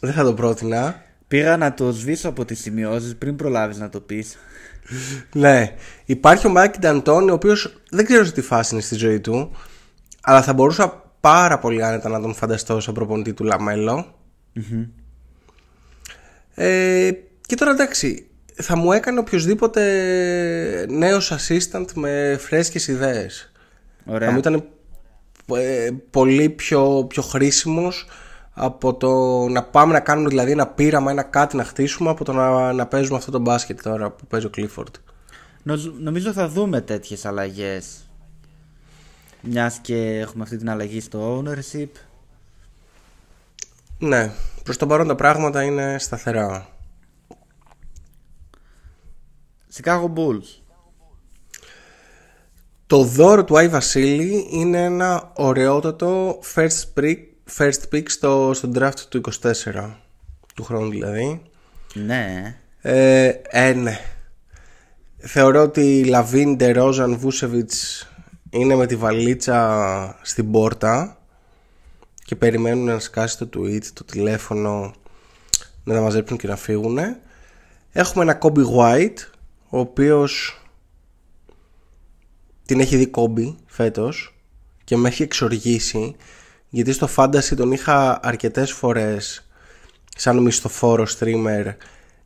δεν θα το πρότεινα. Πήγα να το σβήσω από τις σημειώσεις πριν προλάβεις να το πεις. Ναι. Υπάρχει ο Mike D'Antoni ο οποίος δεν ξέρω σε τι φάση είναι στη ζωή του, αλλά θα μπορούσα πάρα πολύ άνετα να τον φανταστώ σαν προπονητή του λαμελο Ε, και τώρα εντάξει, θα μου έκανε οποιοδήποτε νέος assistant με φρέσκες ιδέες. Θα Ωραία. μου ήταν ε, πολύ πιο, πιο χρήσιμος από το να πάμε να κάνουμε δηλαδή ένα πείραμα, ένα κάτι να χτίσουμε από το να, να παίζουμε αυτό το μπάσκετ τώρα που παίζει ο Clifford. Νο- Νομίζω θα δούμε τέτοιες αλλαγές. Μιας και έχουμε αυτή την αλλαγή στο ownership. Ναι, προς το παρόν τα πράγματα είναι σταθερά. Chicago Bulls. Το δώρο του Άι Βασίλη είναι ένα ωραιότατο first pick, first pick στο, στο draft του 24 του χρόνου δηλαδή. Ναι. Ε, ε, ναι. Θεωρώ ότι Λαβίν, Ντερόζαν, Βούσεβιτς είναι με τη βαλίτσα στην πόρτα και περιμένουν να σκάσει το tweet, το τηλέφωνο να τα μαζέψουν και να φύγουν. Έχουμε ένα Kobe White ο οποίος την έχει δει Kobe φέτος και με έχει εξοργήσει γιατί στο Fantasy τον είχα αρκετές φορές σαν μισθοφόρο streamer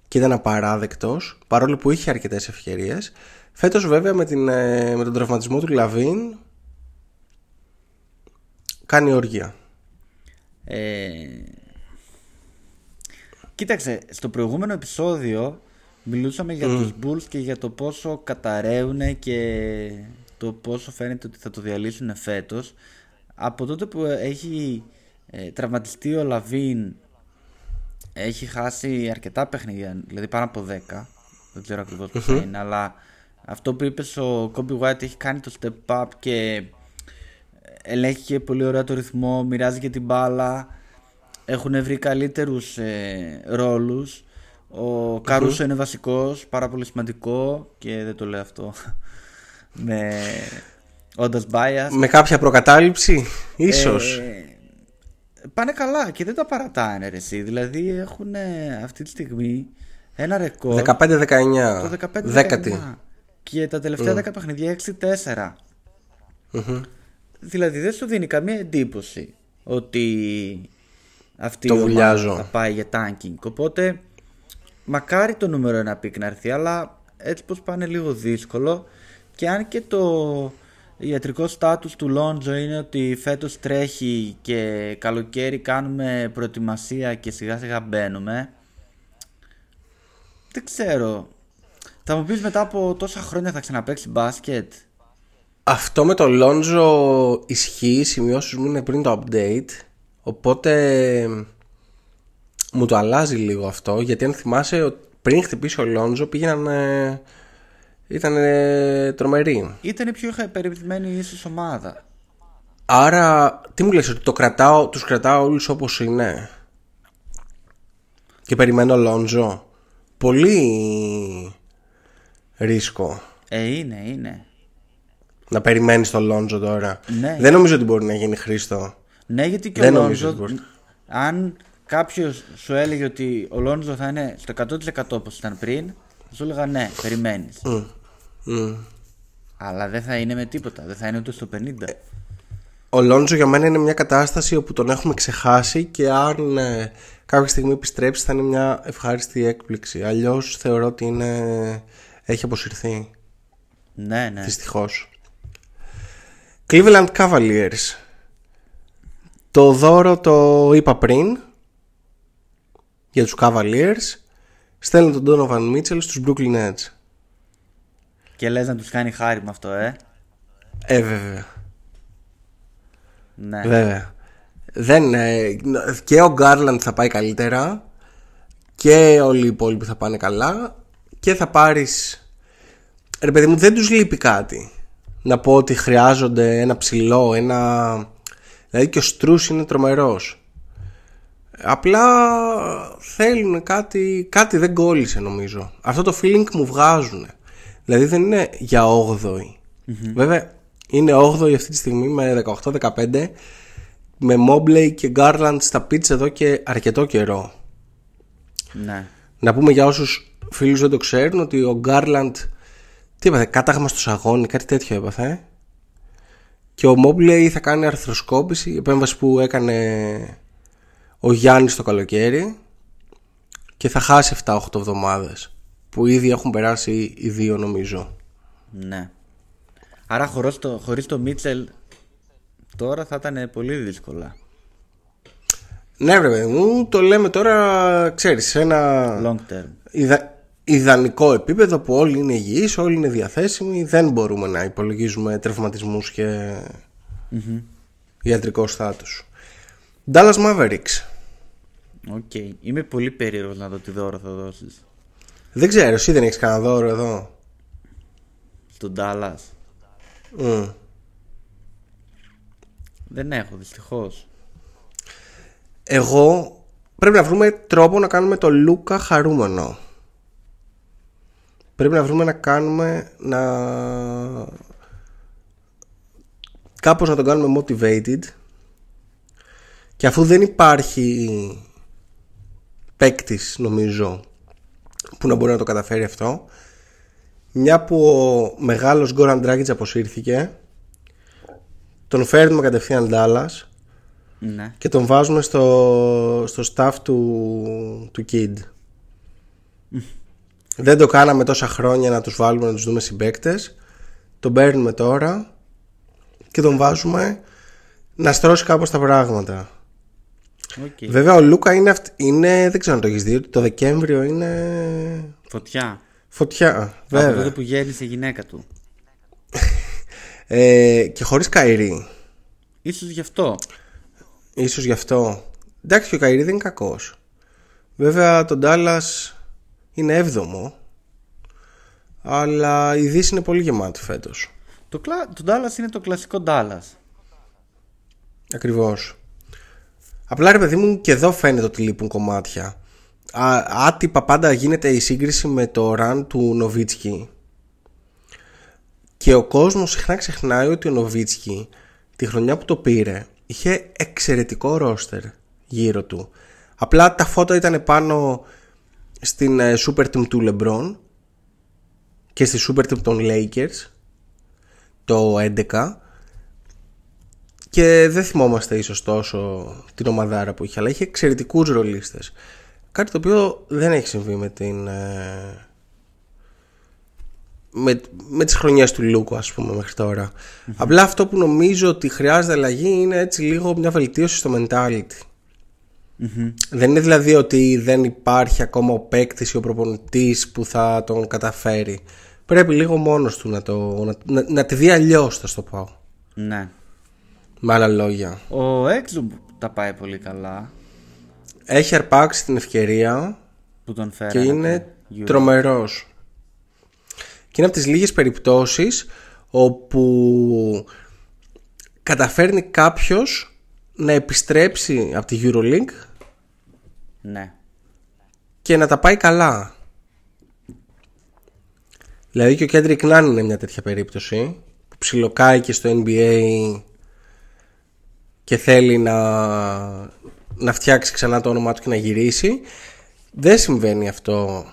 και ήταν απαράδεκτος παρόλο που είχε αρκετές ευκαιρίες. Φέτος βέβαια με, την, ε, με τον τραυματισμό του Λαβίν κάνει όργια Ε... Κοίταξε, στο προηγούμενο επεισόδιο μιλούσαμε για τους Bulls και για το πόσο καταραίουν και το πόσο φαίνεται ότι θα το διαλύσουν φέτος. Από τότε που έχει ε, τραυματιστεί ο Λαβίν έχει χάσει αρκετά παιχνίδια, δηλαδή πάνω από 10. Δεν ξέρω ακριβώς πόσα είναι, αλλά αυτό που είπες ο Kobe White έχει κάνει το step up και ελέγχει και πολύ ωραία το ρυθμό, μοιράζει και την μπάλα. Έχουν βρει καλύτερους ε, ρόλους. Ο καρουσο είναι βασικός, πάρα πολύ σημαντικό και δεν το λέω αυτό με όντας bias. με κάποια προκατάληψη ίσως Ε, πάνε καλά και δεν τα παρατάνε ρε εσύ. Δηλαδή έχουν ε, αυτή τη στιγμή ένα ρεκόρ 15-19 το 15 δέκατη και τα τελευταία 10 παιχνιδιά 6-4. Δηλαδή δεν σου δίνει καμία εντύπωση ότι αυτή Το η ομάδα βουλιάζω. θα πάει για tanking. Οπότε μακάρι το νούμερο ένα pick να έρθει, αλλά έτσι πως πάνε λίγο δύσκολο και αν και το ιατρικός στάτους του Λόντζο είναι ότι φέτος τρέχει και καλοκαίρι κάνουμε προετοιμασία και σιγά σιγά μπαίνουμε. Δεν ξέρω. Θα μου πεις μετά από τόσα χρόνια θα ξαναπαίξει μπάσκετ; Αυτό με το Lonzo ισχύει, οι σημειώσεις μου είναι πριν το update, οπότε μου το αλλάζει λίγο αυτό, γιατί αν θυμάσαι ότι πριν χτυπήσει ο Lonzo πήγαιναν, ε, ήταν τρομεροί. Ήταν πιο περιπτωμένη ίσως ομάδα. Άρα, τι μου λες, ότι το κρατάω, τους κρατάω όλους όπως είναι; Και περιμένω Λόντζο. Πολύ ρίσκο Ε, είναι, είναι. να περιμένεις τον Λόντζο τώρα. Ναι. Δεν νομίζω ότι μπορεί να γίνει Χρήστο. Ναι, γιατί και Δεν ο νομίζω Λόντζο, ότι μπορεί. αν κάποιος σου έλεγε ότι ο Λόντζο θα είναι στο 100% όπως ήταν πριν, θα σου έλεγα ναι, περιμένεις. Μμ. Αλλά δεν θα είναι με τίποτα, δεν θα είναι ούτε στο 50. Ο Λόντζο για μένα είναι μια κατάσταση όπου τον έχουμε ξεχάσει και αν ε, κάποια στιγμή επιστρέψει θα είναι μια ευχάριστη έκπληξη. Αλλιώς θεωρώ ότι είναι... έχει αποσυρθεί. Ναι, ναι. Δυστυχώς. Cleveland Cavaliers. Το δώρο το είπα πριν για τους Cavaliers. Στέλνουν τον Donovan Mitchell στους Brooklyn Nets. Και λες να τους κάνει χάρη με αυτό, ε. Ε, βέβαια. Ναι. Βέβαια. Δεν, ε, και ο Garland θα πάει καλύτερα και όλοι οι υπόλοιποι θα πάνε καλά και θα πάρεις ρε παιδί μου δεν τους λείπει κάτι να πω ότι χρειάζονται ένα ψηλό ένα δηλαδή και ο Στρούς είναι τρομερός απλά θέλουν κάτι κάτι δεν κόλλησε νομίζω. Αυτό το feeling μου βγάζουν δηλαδή δεν είναι για 8η βέβαια είναι 8η αυτή τη στιγμή με 18-15 με Mobley και Garland στα pits εδώ και αρκετό καιρό. Ναι. να πούμε για όσους φίλους δεν το ξέρουν ότι ο Garland τι έπαθε, κάταγμα στο σαγόνι, κάτι τέτοιο έπαθε. Και ο Mobley θα κάνει αρθροσκόπηση, η επέμβαση που έκανε ο Γιάννης το καλοκαίρι και θα χάσει 7-8 εβδομάδες που ήδη έχουν περάσει οι δύο νομίζω. Ναι. Άρα χωρίς το, χωρίς το Μίτσελ τώρα θα ήταν πολύ δύσκολα. Ναι βρε παιδί μου, το λέμε τώρα, ξέρεις, σε ένα Long term. ιδα- ιδανικό επίπεδο που όλοι είναι υγιείς, όλοι είναι διαθέσιμοι, δεν μπορούμε να υπολογίζουμε τραυματισμούς και ιατρικό status. Dallas Mavericks. OK. Είμαι πολύ περίεργος να δω τι δώρο θα δώσεις. Δεν ξέρω, εσύ δεν έχεις κανένα δώρο εδώ; Στον Dallas. Μμ. Δεν έχω δυστυχώς. Εγώ πρέπει να βρούμε τρόπο να κάνουμε το Λούκα χαρούμενο. Πρέπει να βρούμε να κάνουμε να... Κάπως να τον κάνουμε motivated και αφού δεν υπάρχει παίκτης νομίζω που να μπορεί να το καταφέρει αυτό μια που ο μεγάλος Γκόραν Dragic αποσύρθηκε τον φέρνουμε κατευθείαν Dallas Ναι. και τον βάζουμε στο, στο staff του, του Kid. Δεν το κάναμε τόσα χρόνια να τους βάλουμε να τους δούμε συμπαίκτες. Τον παίρνουμε τώρα και τον βάζουμε να στρώσει κάπως τα πράγματα. Οκ. Βέβαια ο Λούκα είναι, αυτ- είναι δεν ξέρω αν το έχεις δει, ότι το Δεκέμβριο είναι Φωτιά. φωτιά. Από τότε Βέβαια. που γέννησε η γυναίκα του. Ε, και χωρίς Κάιρι. Ίσως γι' αυτό. Ίσως γι' αυτό. Εντάξει και ο Κάιρι δεν είναι κακός. Βέβαια το Ντάλλας είναι έβδομο. Αλλά η Δύση είναι πολύ γεμάτη φέτος. Το, κλα... το Dallas είναι το κλασικό Dallas. Ακριβώς. Απλά ρε παιδί μου και εδώ φαίνεται ότι λείπουν κομμάτια. Α, άτυπα πάντα γίνεται η σύγκριση με το run του Νοβίτσκι. Και ο κόσμος συχνά ξεχνάει ότι ο Νοβίτσκι τη χρονιά που το πήρε είχε εξαιρετικό ρόστερ γύρω του. Απλά τα φώτα ήταν πάνω στην ε, super team του LeBron και στη super team των Lakers το 11 και δεν θυμόμαστε ίσως τόσο την ομαδάρα που είχε αλλά είχε εξαιρετικούς ρολίστες. Κάτι το οποίο δεν έχει συμβεί με την ε, με, με τις χρονιές του Λούκου ας πούμε μέχρι τώρα. Απλά αυτό που νομίζω ότι χρειάζεται αλλαγή είναι έτσι λίγο μια βελτίωση στο mentality. Δεν είναι δηλαδή ότι δεν υπάρχει ακόμα ο παίκτης ή ο προπονητής που θα τον καταφέρει. Πρέπει λίγο μόνος του να, το, να, να, να τη δει αλλιώς, θα στο πω. Ναι. Με άλλα λόγια. Ο Έξουμ τα πάει πολύ καλά Έχει αρπάξει την ευκαιρία που τον φέρανε. και είναι από το Euro. τρομερός. Και είναι από τις λίγες περιπτώσεις όπου καταφέρνει κάποιος να επιστρέψει από τη EuroLeague Ναι. και να τα πάει καλά. Δηλαδή και ο Κέντρικ Νάν είναι μια τέτοια περίπτωση που ψιλοκάει και στο NBA και θέλει να, να φτιάξει ξανά το όνομά του και να γυρίσει. Δεν συμβαίνει αυτό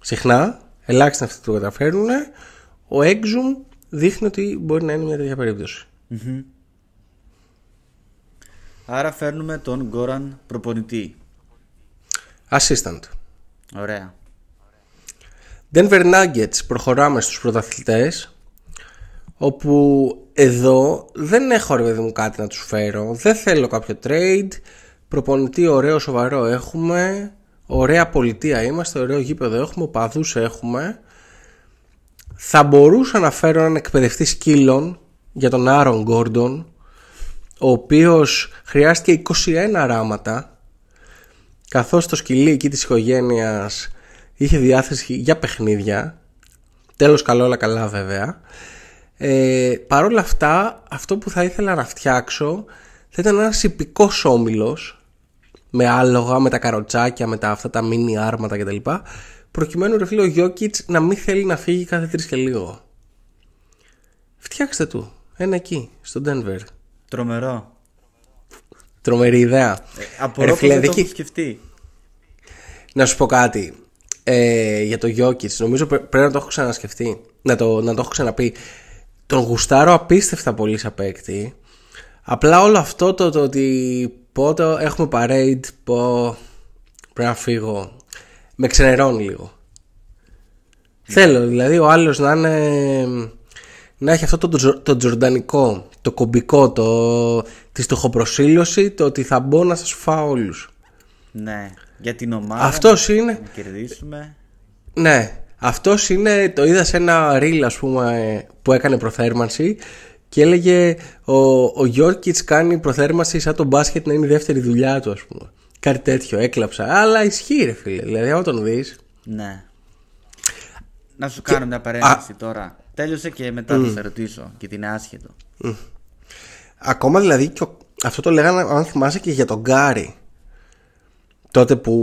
συχνά. Ελάχιστα αυτοί το καταφέρνουν. Ο Exum δείχνει ότι μπορεί να είναι μια τέτοια περίπτωση. Άρα φέρνουμε τον Γκόραν προπονητή. Assistant. Ωραία. Denver Nuggets προχωράμε στους πρωταθλητές όπου εδώ δεν έχω ρε παιδί μου κάτι να τους φέρω. Δεν θέλω κάποιο trade. Προπονητή ωραίο σοβαρό έχουμε. Ωραία πολιτεία είμαστε ωραίο γήπεδο έχουμε οπαδούς έχουμε. Θα μπορούσα να φέρω έναν εκπαιδευτή σκύλων για τον Άρον Γκόρντον ο οποίος χρειάστηκε 21 ράματα καθώς το σκυλί εκεί της οικογένειας είχε διάθεση για παιχνίδια. Τέλος καλό όλα καλά βέβαια ε, Παρ' όλα αυτά αυτό που θα ήθελα να φτιάξω θα ήταν ένας υπηκός όμιλος με άλογα, με τα καροτσάκια, με τα αυτά τα μίνι άρματα κτλ. Προκειμένου ρε φίλε ο Γιώκητς να μην θέλει να φύγει κάθε τρεις και λίγο. Φτιάξτε του. Ένα εκεί, στο Denver. Τρομερό. Τρομερή ιδέα. Απορώ Ρε πως φίλε, δεν το δεν έχω έχει- σκεφτεί. Να σου πω κάτι. Ε, για το Jokic, νομίζω πρέ- πρέπει να το έχω ξανασκεφτεί. Να το, να το έχω ξαναπεί. Τον γουστάρω απίστευτα πολύ σαν παίκτη. Απλά όλο αυτό το, το ότι πότε έχουμε parade, πω πρέπει να φύγω. Με ξενερώνει λίγο. Θέλω δηλαδή ο άλλος να είναι να έχει αυτό το, τζο- το τζορντανικό, το κομπικό, το, τη στοχοπροσύλωση, το ότι θα μπω να σας φάω όλους. Ναι. Για την ομάδα. Αυτός είναι. Να κερδίσουμε. Ναι, αυτός είναι, το είδα σε ένα reel ας πούμε που έκανε προθέρμανση και έλεγε ο, ο Γιώργιτς κάνει προθέρμανση σαν το μπάσκετ να είναι η δεύτερη δουλειά του ας πούμε. Κάτι τέτοιο, έκλαψα. Αλλά ισχύει ρε φίλε, δηλαδή άμα τον δεις. Ναι. Να σου κάνω μια παρένθεση τώρα. Τέλειωσε και μετά θα σε ρωτήσω και κάτι άσχετο. Ακόμα δηλαδή και ο- αυτό το λέγανε αν θυμάσαι και για τον Κάρι. Τότε που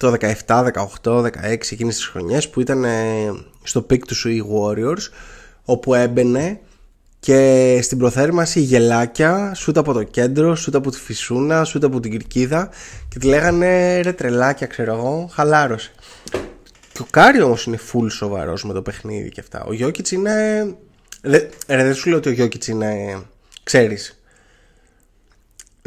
το 17, 18, 16 εκείνες τις χρονιές που ήταν ε, στο peak τους σου οι Warriors όπου έμπαινε και στην προθέρμανση γελάκια σουτ από το κέντρο, σουτ από τη φυσούνα, σουτ από την κερκίδα και τη λέγανε ρε τρελάκια ξέρω εγώ, χαλάρωσε. Και ο Κάρι όμως είναι full σοβαρός με το παιχνίδι και αυτά. Ο Γιόκιτς είναι... Δε, ρε, δεν σου λέω ότι ο Γιόκιτς είναι... Ξέρεις.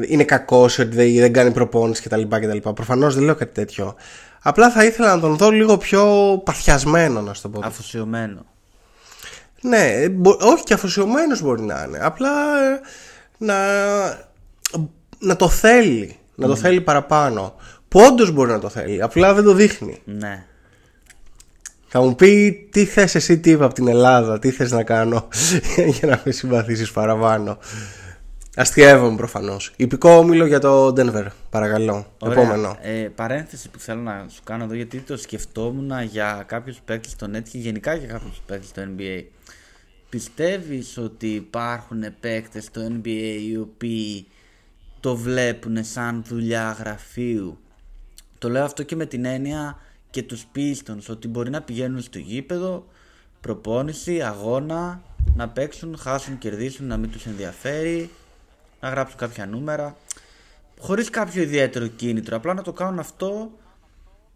Είναι κακός ότι δεν, δεν κάνει προπόνηση κτλ. κτλ. Προφανώς δεν λέω κάτι τέτοιο. Απλά θα ήθελα να τον δω λίγο πιο παθιασμένο να σου το πω. Αφοσιωμένο. Ναι, μπο- όχι και αφοσιωμένος μπορεί να είναι. Απλά ε, να, να το θέλει. Να το θέλει παραπάνω. Που όντως μπορεί να το θέλει. Απλά δεν το δείχνει. Ναι. Θα μου πει τι θες εσύ τύπα από την Ελλάδα, τι θες να κάνω για να με συμπαθήσεις παραπάνω; Αστειεύομαι προφανώς. Υπηκό όμιλο για το Denver, παρακαλώ. Επόμενο. Ε, παρένθεση που θέλω να σου κάνω εδώ γιατί το σκεφτόμουν για κάποιους παίκτες στο net και γενικά για κάποιους παίκτες στο NBA. Πιστεύεις ότι υπάρχουν παίκτες στο NBA οι οποίοι το βλέπουν σαν δουλειά γραφείου; Το λέω αυτό και με την έννοια και τους Pistons ότι μπορεί να πηγαίνουν στο γήπεδο, προπόνηση, αγώνα, να παίξουν, χάσουν, κερδίσουν, να μην τους ενδιαφέρει, να γράψουν κάποια νούμερα χωρίς κάποιο ιδιαίτερο κίνητρο. Απλά να το κάνουν αυτό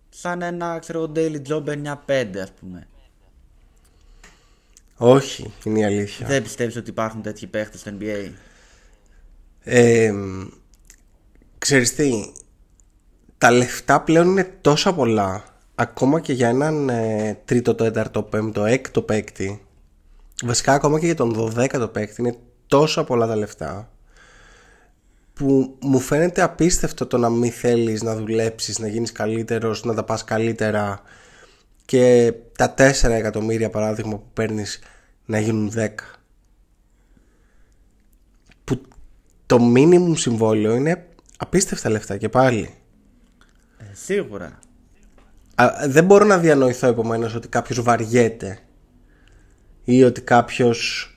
σαν ένα ξέρω, εγώ, daily job 9-5 ας πούμε. Όχι, είναι η αλήθεια. Δεν πιστεύεις ότι υπάρχουν τέτοιοι παίχτες στο NBA. Ε, ξέρεις τι, τα λεφτά πλέον είναι τόσα πολλά. Ακόμα και για έναν ε, τρίτο, τέταρτο, πέμπτο, έκτο παίκτη. Βασικά ακόμα και για τον δωδέκατο παίκτη είναι τόσα πολλά τα λεφτά. Που μου φαίνεται απίστευτο το να μην θέλεις να δουλέψεις, να γίνεις καλύτερος, να τα πας καλύτερα. Και τα 4 εκατομμύρια παράδειγμα που παίρνεις να γίνουν 10 που το minimum συμβόλαιο είναι απίστευτα λεφτά και πάλι. Ε, σίγουρα. Α, δεν μπορώ να διανοηθώ επομένως ότι κάποιος βαριέται ή ότι κάποιος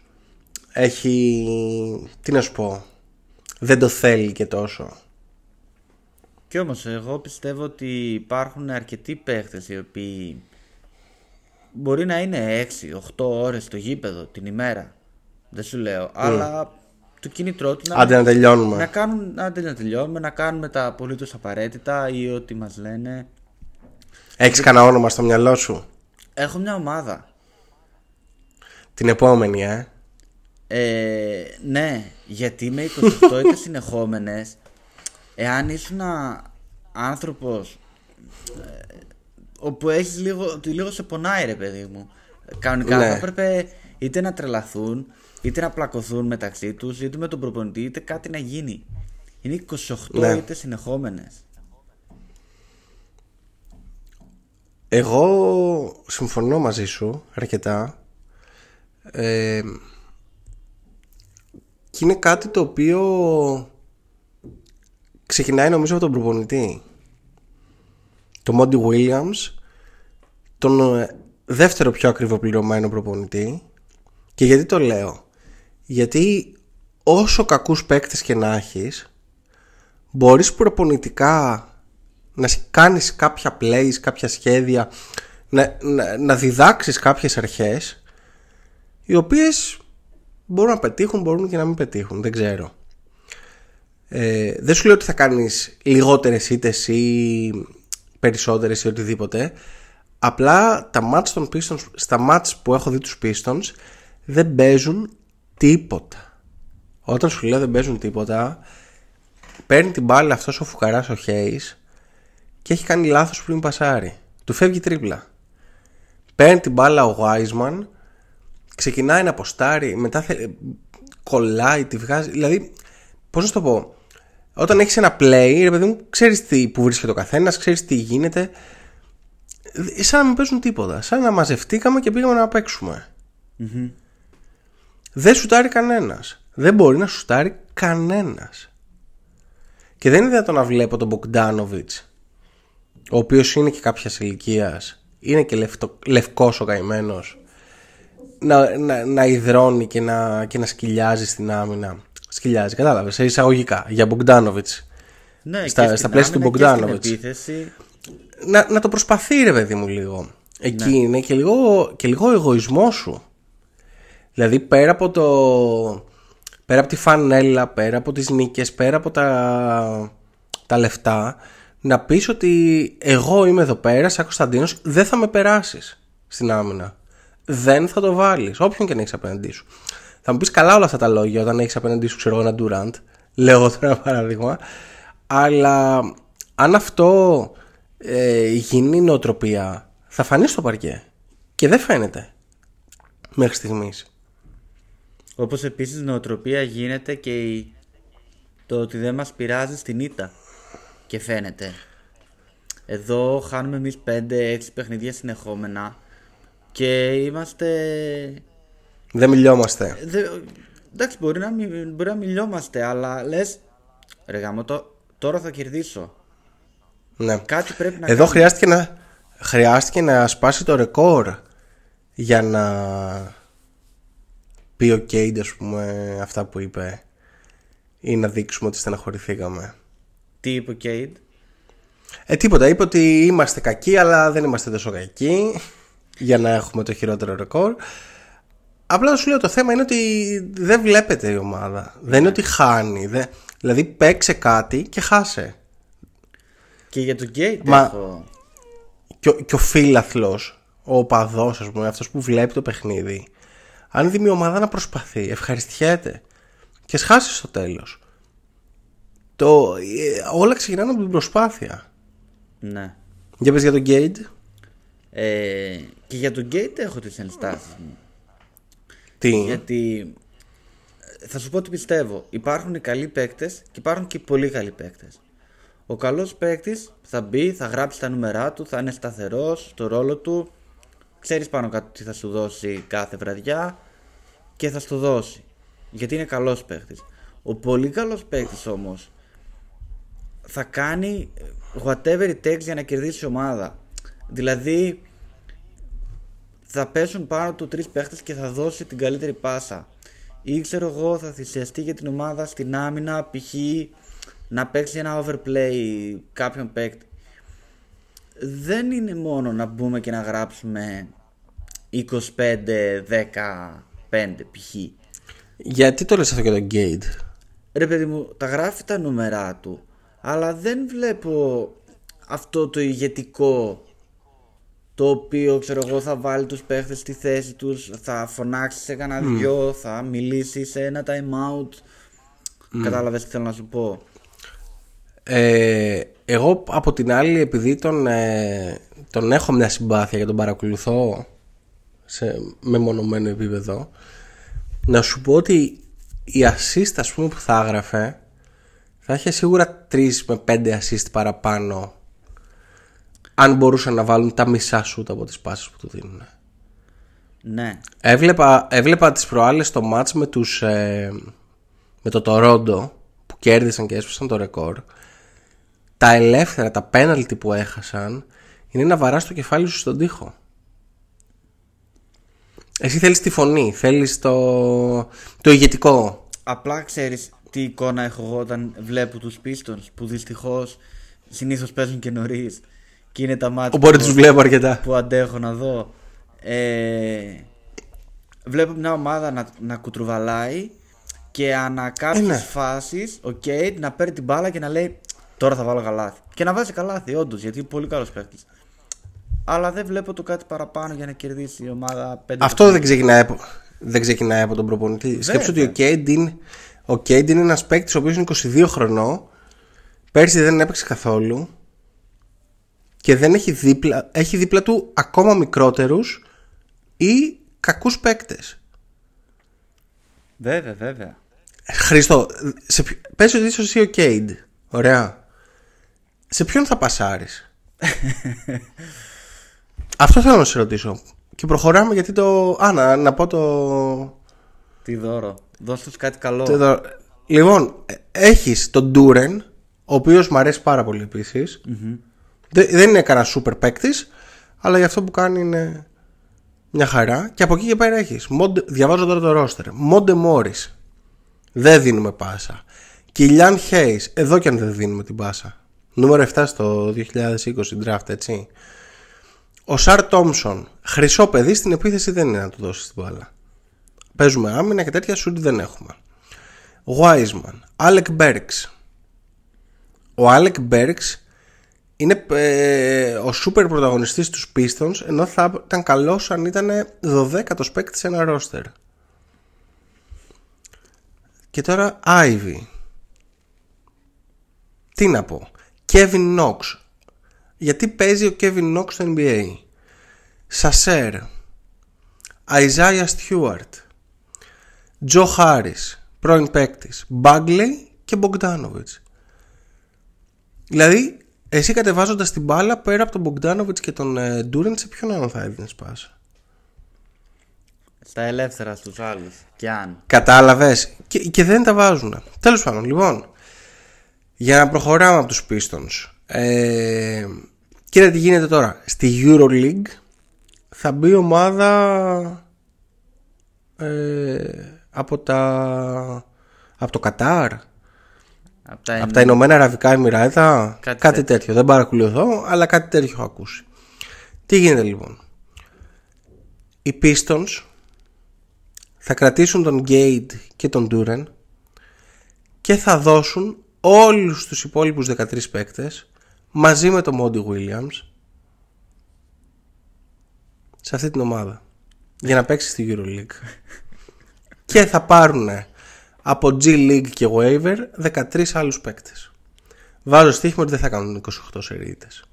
έχει, τι να σου πω, δεν το θέλει και τόσο. Κι όμως εγώ πιστεύω ότι υπάρχουν αρκετοί παίχτες οι οποίοι μπορεί να είναι 6-8 ώρες στο γήπεδο την ημέρα. Δεν σου λέω. Αλλά το κίνητρό του να, Άντε να τελειώνουμε. να κάνουν, άντε να τελειώνουμε, να κάνουμε τα απολύτως απαραίτητα ή ό,τι μας λένε. Έχεις κανένα όνομα στο μυαλό σου; Έχω μια ομάδα. Την επόμενη, ε. Ε, ναι, γιατί με 28 είτε συνεχόμενες εάν ήσουν άνθρωπος ε, όπου έχεις λίγο, ότι λίγο σε πονάει ρε παιδί μου κανονικά Ναι. θα έπρεπε είτε να τρελαθούν είτε να πλακωθούν μεταξύ τους είτε με τον προπονητή είτε κάτι να γίνει είναι 28 Ναι. είτε συνεχόμενες Εγώ συμφωνώ μαζί σου αρκετά. Ε, και είναι κάτι το οποίο ξεκινάει νομίζω από τον προπονητή. Το Μόντι Williams, τον ε, δεύτερο πιο ακριβοπληρωμένο προπονητή. Και γιατί το λέω; Γιατί όσο κακούς παίκτες και να έχεις, μπορείς προπονητικά να σ- κάνεις κάποια plays, κάποια σχέδια, να, να, να διδάξεις κάποιες αρχές οι οποίες μπορούν να πετύχουν, μπορούν και να μην πετύχουν, δεν ξέρω. Ε, δεν σου λέω ότι θα κάνεις λιγότερες ήττες ή περισσότερες ή οτιδήποτε. Απλά τα μάτς των Pistons, στα μάτς που έχω δει τους Pistons δεν παίζουν τίποτα. Όταν σου λέω δεν παίζουν τίποτα, παίρνει την μπάλα αυτός ο φουκαράς ο Hayes και έχει κάνει λάθος πριν πασάρει. Του φεύγει τρίπλα. Παίρνει την μπάλα ο Wiseman, ξεκινάει να αποστάρει, μετά θε... κολλάει, τη βγάζει. Δηλαδή, πώς να σου το πω, όταν έχεις ένα play, ρε παιδί μου, ξέρεις τι, που βρίσκεται ο καθένας, ξέρεις τι γίνεται. Ε, Σαν να μην παίζουν τίποτα. Σαν να μαζευτήκαμε και πήγαμε να παίξουμε. Δεν σουτάρει κανένας. Δεν μπορεί να σουτάρει κανένας. Και δεν είναι δυνατόν να βλέπω τον Μπογκδάνοβιτς ο οποίος είναι και κάποιας ηλικίας, είναι και λευκό, λευκός ο καημένος να, να, να υδρώνει και να, και να σκυλιάζει στην άμυνα. Σκυλιάζει, κατάλαβες, σε εισαγωγικά για Μπογκδάνοβιτς. ναι, Στα- και στα στην πλαίσια του άμυνα και στην Bogdanovic. επίθεση να, να το προσπαθεί ρε παιδί μου λίγο Εκεί είναι και λίγο, και λίγο εγωισμός σου Δηλαδή πέρα από το Πέρα από τη φανέλα Πέρα από τις νίκες Πέρα από τα, τα λεφτά Να πεις ότι εγώ είμαι εδώ πέρα Σαν Κωνσταντίνος δεν θα με περάσεις Στην άμυνα Δεν θα το βάλεις. Όποιον και να έχεις απέναντί σου. Θα μου πεις καλά όλα αυτά τα λόγια Όταν έχεις απέναντί σου ξέρω εγώ ένα Durant. Λέω εγώ τώρα ένα παράδειγμα. Αλλά αν αυτό ε, γίνει νοοτροπία θα φανεί στο παρκέ και δεν φαίνεται μέχρι στιγμής. Όπως επίσης νοοτροπία γίνεται και η... το ότι δεν μας πειράζει στην ήττα και φαίνεται. Εδώ χάνουμε εμείς 5-6 παιχνίδια συνεχόμενα και είμαστε... δεν μιλιόμαστε Δε... Εντάξει μπορεί να, μι... μπορεί να μιλιόμαστε αλλά λες ρε γάμο, το... τώρα θα κερδίσω. ναι. Κάτι πρέπει να εδώ κάνουμε. χρειάστηκε να χρειάστηκε να σπάσει το ρεκόρ για να πει ο Κέιντ ας πούμε αυτά που είπε ή να δείξουμε ότι στεναχωρηθήκαμε Τι είπε ο Κέιντ. Ε, τίποτα. Είπε ότι είμαστε κακοί, αλλά δεν είμαστε τόσο κακοί για να έχουμε το χειρότερο ρεκόρ. Απλά σου λέω το θέμα είναι ότι δεν βλέπετε η ομάδα. Δεν είναι ότι χάνει. Δεν... Δηλαδή παίξε κάτι και χάσε. Και για τον Κέιντ Μα- έχω... Και ο, και ο φίλαθλος, ο οπαδός ας πούμε, αυτός που βλέπει το παιχνίδι, αν δει μια ομάδα να προσπαθεί, ευχαριστιέται και σχάσεις στο τέλος. Το, ε, όλα ξεκινάνε από την προσπάθεια. Ναι. Για πες για τον Γκέιντ. Ε, και για τον Γκέιτ έχω τις ενστάσεις μου. Τι; Γιατί ε, θα σου πω τι πιστεύω. Υπάρχουν οι καλοί παίκτες και υπάρχουν και οι πολύ καλοί παίκτες. Ο καλός παίκτης θα μπει, θα γράψει τα νούμερά του, θα είναι σταθερός στο ρόλο του ξέρεις πάνω κάτω τι θα σου δώσει κάθε βραδιά και θα σου δώσει. Γιατί είναι καλός παίχτης. Ο πολύ καλός παίχτης όμως θα κάνει whatever it takes για να κερδίσει ομάδα. Δηλαδή θα πέσουν πάνω του τρεις παίχτες και θα δώσει την καλύτερη πάσα. Ή ξέρω εγώ θα θυσιαστεί για την ομάδα στην άμυνα π.χ. να παίξει ένα overplay κάποιον παίκτη. Δεν είναι μόνο να μπούμε και να γράψουμε 25-15 π.χ. Γιατί το λες αυτό για τον Γκέιντ. Ρε παιδί μου, τα γράφει τα νούμερά του, αλλά δεν βλέπω αυτό το ηγετικό το οποίο ξέρω εγώ θα βάλει τους παίχτες στη θέση τους, θα φωνάξεις σε κανένα δυο, θα μιλήσεις σε ένα time out. Κατάλαβες τι θέλω να σου πω; Ε, εγώ από την άλλη επειδή τον, ε, τον έχω μια συμπάθεια και τον παρακολουθώ σε μεμονωμένο επίπεδο να σου πω ότι η assist ας πούμε που θα έγραφε θα είχε σίγουρα 3 με 5 assist παραπάνω αν μπορούσαν να βάλουν τα μισά σούτ από τις πάσες που του δίνουν. Ναι. Έβλεπα, έβλεπα τις προάλλες στο μάτς με, τους, ε, με το Τορόντο που κέρδισαν και έσπασαν το ρεκόρ. Τα ελεύθερα, τα πέναλτι που έχασαν είναι να βαράς το κεφάλι σου στον τοίχο. Εσύ θέλεις τη φωνή, θέλεις το, το ηγετικό. Απλά ξέρεις τι εικόνα έχω εγώ όταν βλέπω τους Pistons που δυστυχώς συνήθως παίζουν και νωρίς και είναι τα μάτια Οπότε τους βλέπω αρκετά. που αντέχω να δω. Ε, βλέπω μια ομάδα να, να κουτρουβαλάει και ανά κάποιες ναι. φάσεις ο Κέιτ να παίρνει την μπάλα και να λέει τώρα θα βάλω καλάθι. Και να βάζει καλάθι όντως γιατί είναι πολύ καλός παίκτης. Αλλά δεν βλέπω το κάτι παραπάνω για να κερδίσει η ομάδα 5 Αυτό δεν ξεκινάει, από- δεν ξεκινάει από τον προπονητή. Σκέψου ότι ο Κέντιν, ο Κέντιν είναι ένας παίκτης ο οποίος είναι 22 χρονών. Πέρσι δεν έπαιξε καθόλου. Και δεν έχει δίπλα, έχει δίπλα του ακόμα μικρότερους ή κακούς παίκτες. Βέβαια, βέβαια. Χρήστο, σε, ποιο- πες ότι είσαι εσύ ο Κέιντ. Ωραία. Σε ποιον θα πασάρεις; Αυτό θέλω να σε ρωτήσω. Και προχωράμε γιατί το... Α, να, να πω το... Τι δώρο. Δώσ' τους κάτι καλό. το εδώ. Λοιπόν, ε, έχεις τον Ντούρεν, ο οποίος μου αρέσει πάρα πολύ επίσης. Δεν, δεν είναι κανένα σούπερ παίκτης, αλλά για αυτό που κάνει είναι μια χαρά. Και από εκεί και πέρα έχεις. Μοντε- διαβάζω τώρα το ρόστερ. Μόντε Μόρις. Δεν δίνουμε πάσα. Κιλιάν Χέις. Εδώ και αν δεν δίνουμε την πάσα. Νούμερο 7 στο 2020 draft, έτσι. Ο Σαρ Τόμσον. Χρυσό παιδί στην επίθεση δεν είναι να του δώσεις την μπάλα. Παίζουμε άμυνα και τέτοια σουτ δεν έχουμε. Wiseman. Alec Burks. Ο Alec Burks είναι ε, ο σούπερ πρωταγωνιστής τους Pistons ενώ θα ήταν καλός αν ήταν 12ο παίκτης σε ένα ρόστερ. Και τώρα Ivy. Τι να πω. Kevin Knox. Γιατί παίζει ο Kevin Knox στο NBA. Σασέρ. Isaiah Stewart. Τζο Χάρις. Πρώην παίκτης. Μπάγκλεϊ και Μπογκδάνοβιτς. Δηλαδή, εσύ κατεβάζοντας την μπάλα πέρα από τον Μπογκδάνοβιτ και τον ε, Ντούρεντ, σε ποιον άλλον θα έδινες πάσα. Στα ελεύθερα στους άλλους. Κι αν. Κατάλαβες; Και, και δεν τα βάζουν. Τέλος πάντων, λοιπόν. Για να προχωράμε από τους Pistons. Ε, κοίτα τι γίνεται τώρα. Στη Euroleague θα μπει ομάδα ε, από τα από το Κατάρ Από τα, από τα Ηνωμένα Αραβικά Εμμυράτα κάτι, Κάτι τέτοιο. δεν παρακολουθώ αλλά κάτι τέτοιο έχω ακούσει. Τι γίνεται λοιπόν; Οι Pistons θα κρατήσουν τον Gate και τον Duren και θα δώσουν όλους τους υπόλοιπους 13 παίκτες μαζί με τον Monty Williams σε αυτή την ομάδα για να παίξει στη EuroLeague. Και θα πάρουν από G League και Waiver 13 άλλους παίκτες βάζω στοίχημα ότι δεν θα κάνουν 28 σερίτες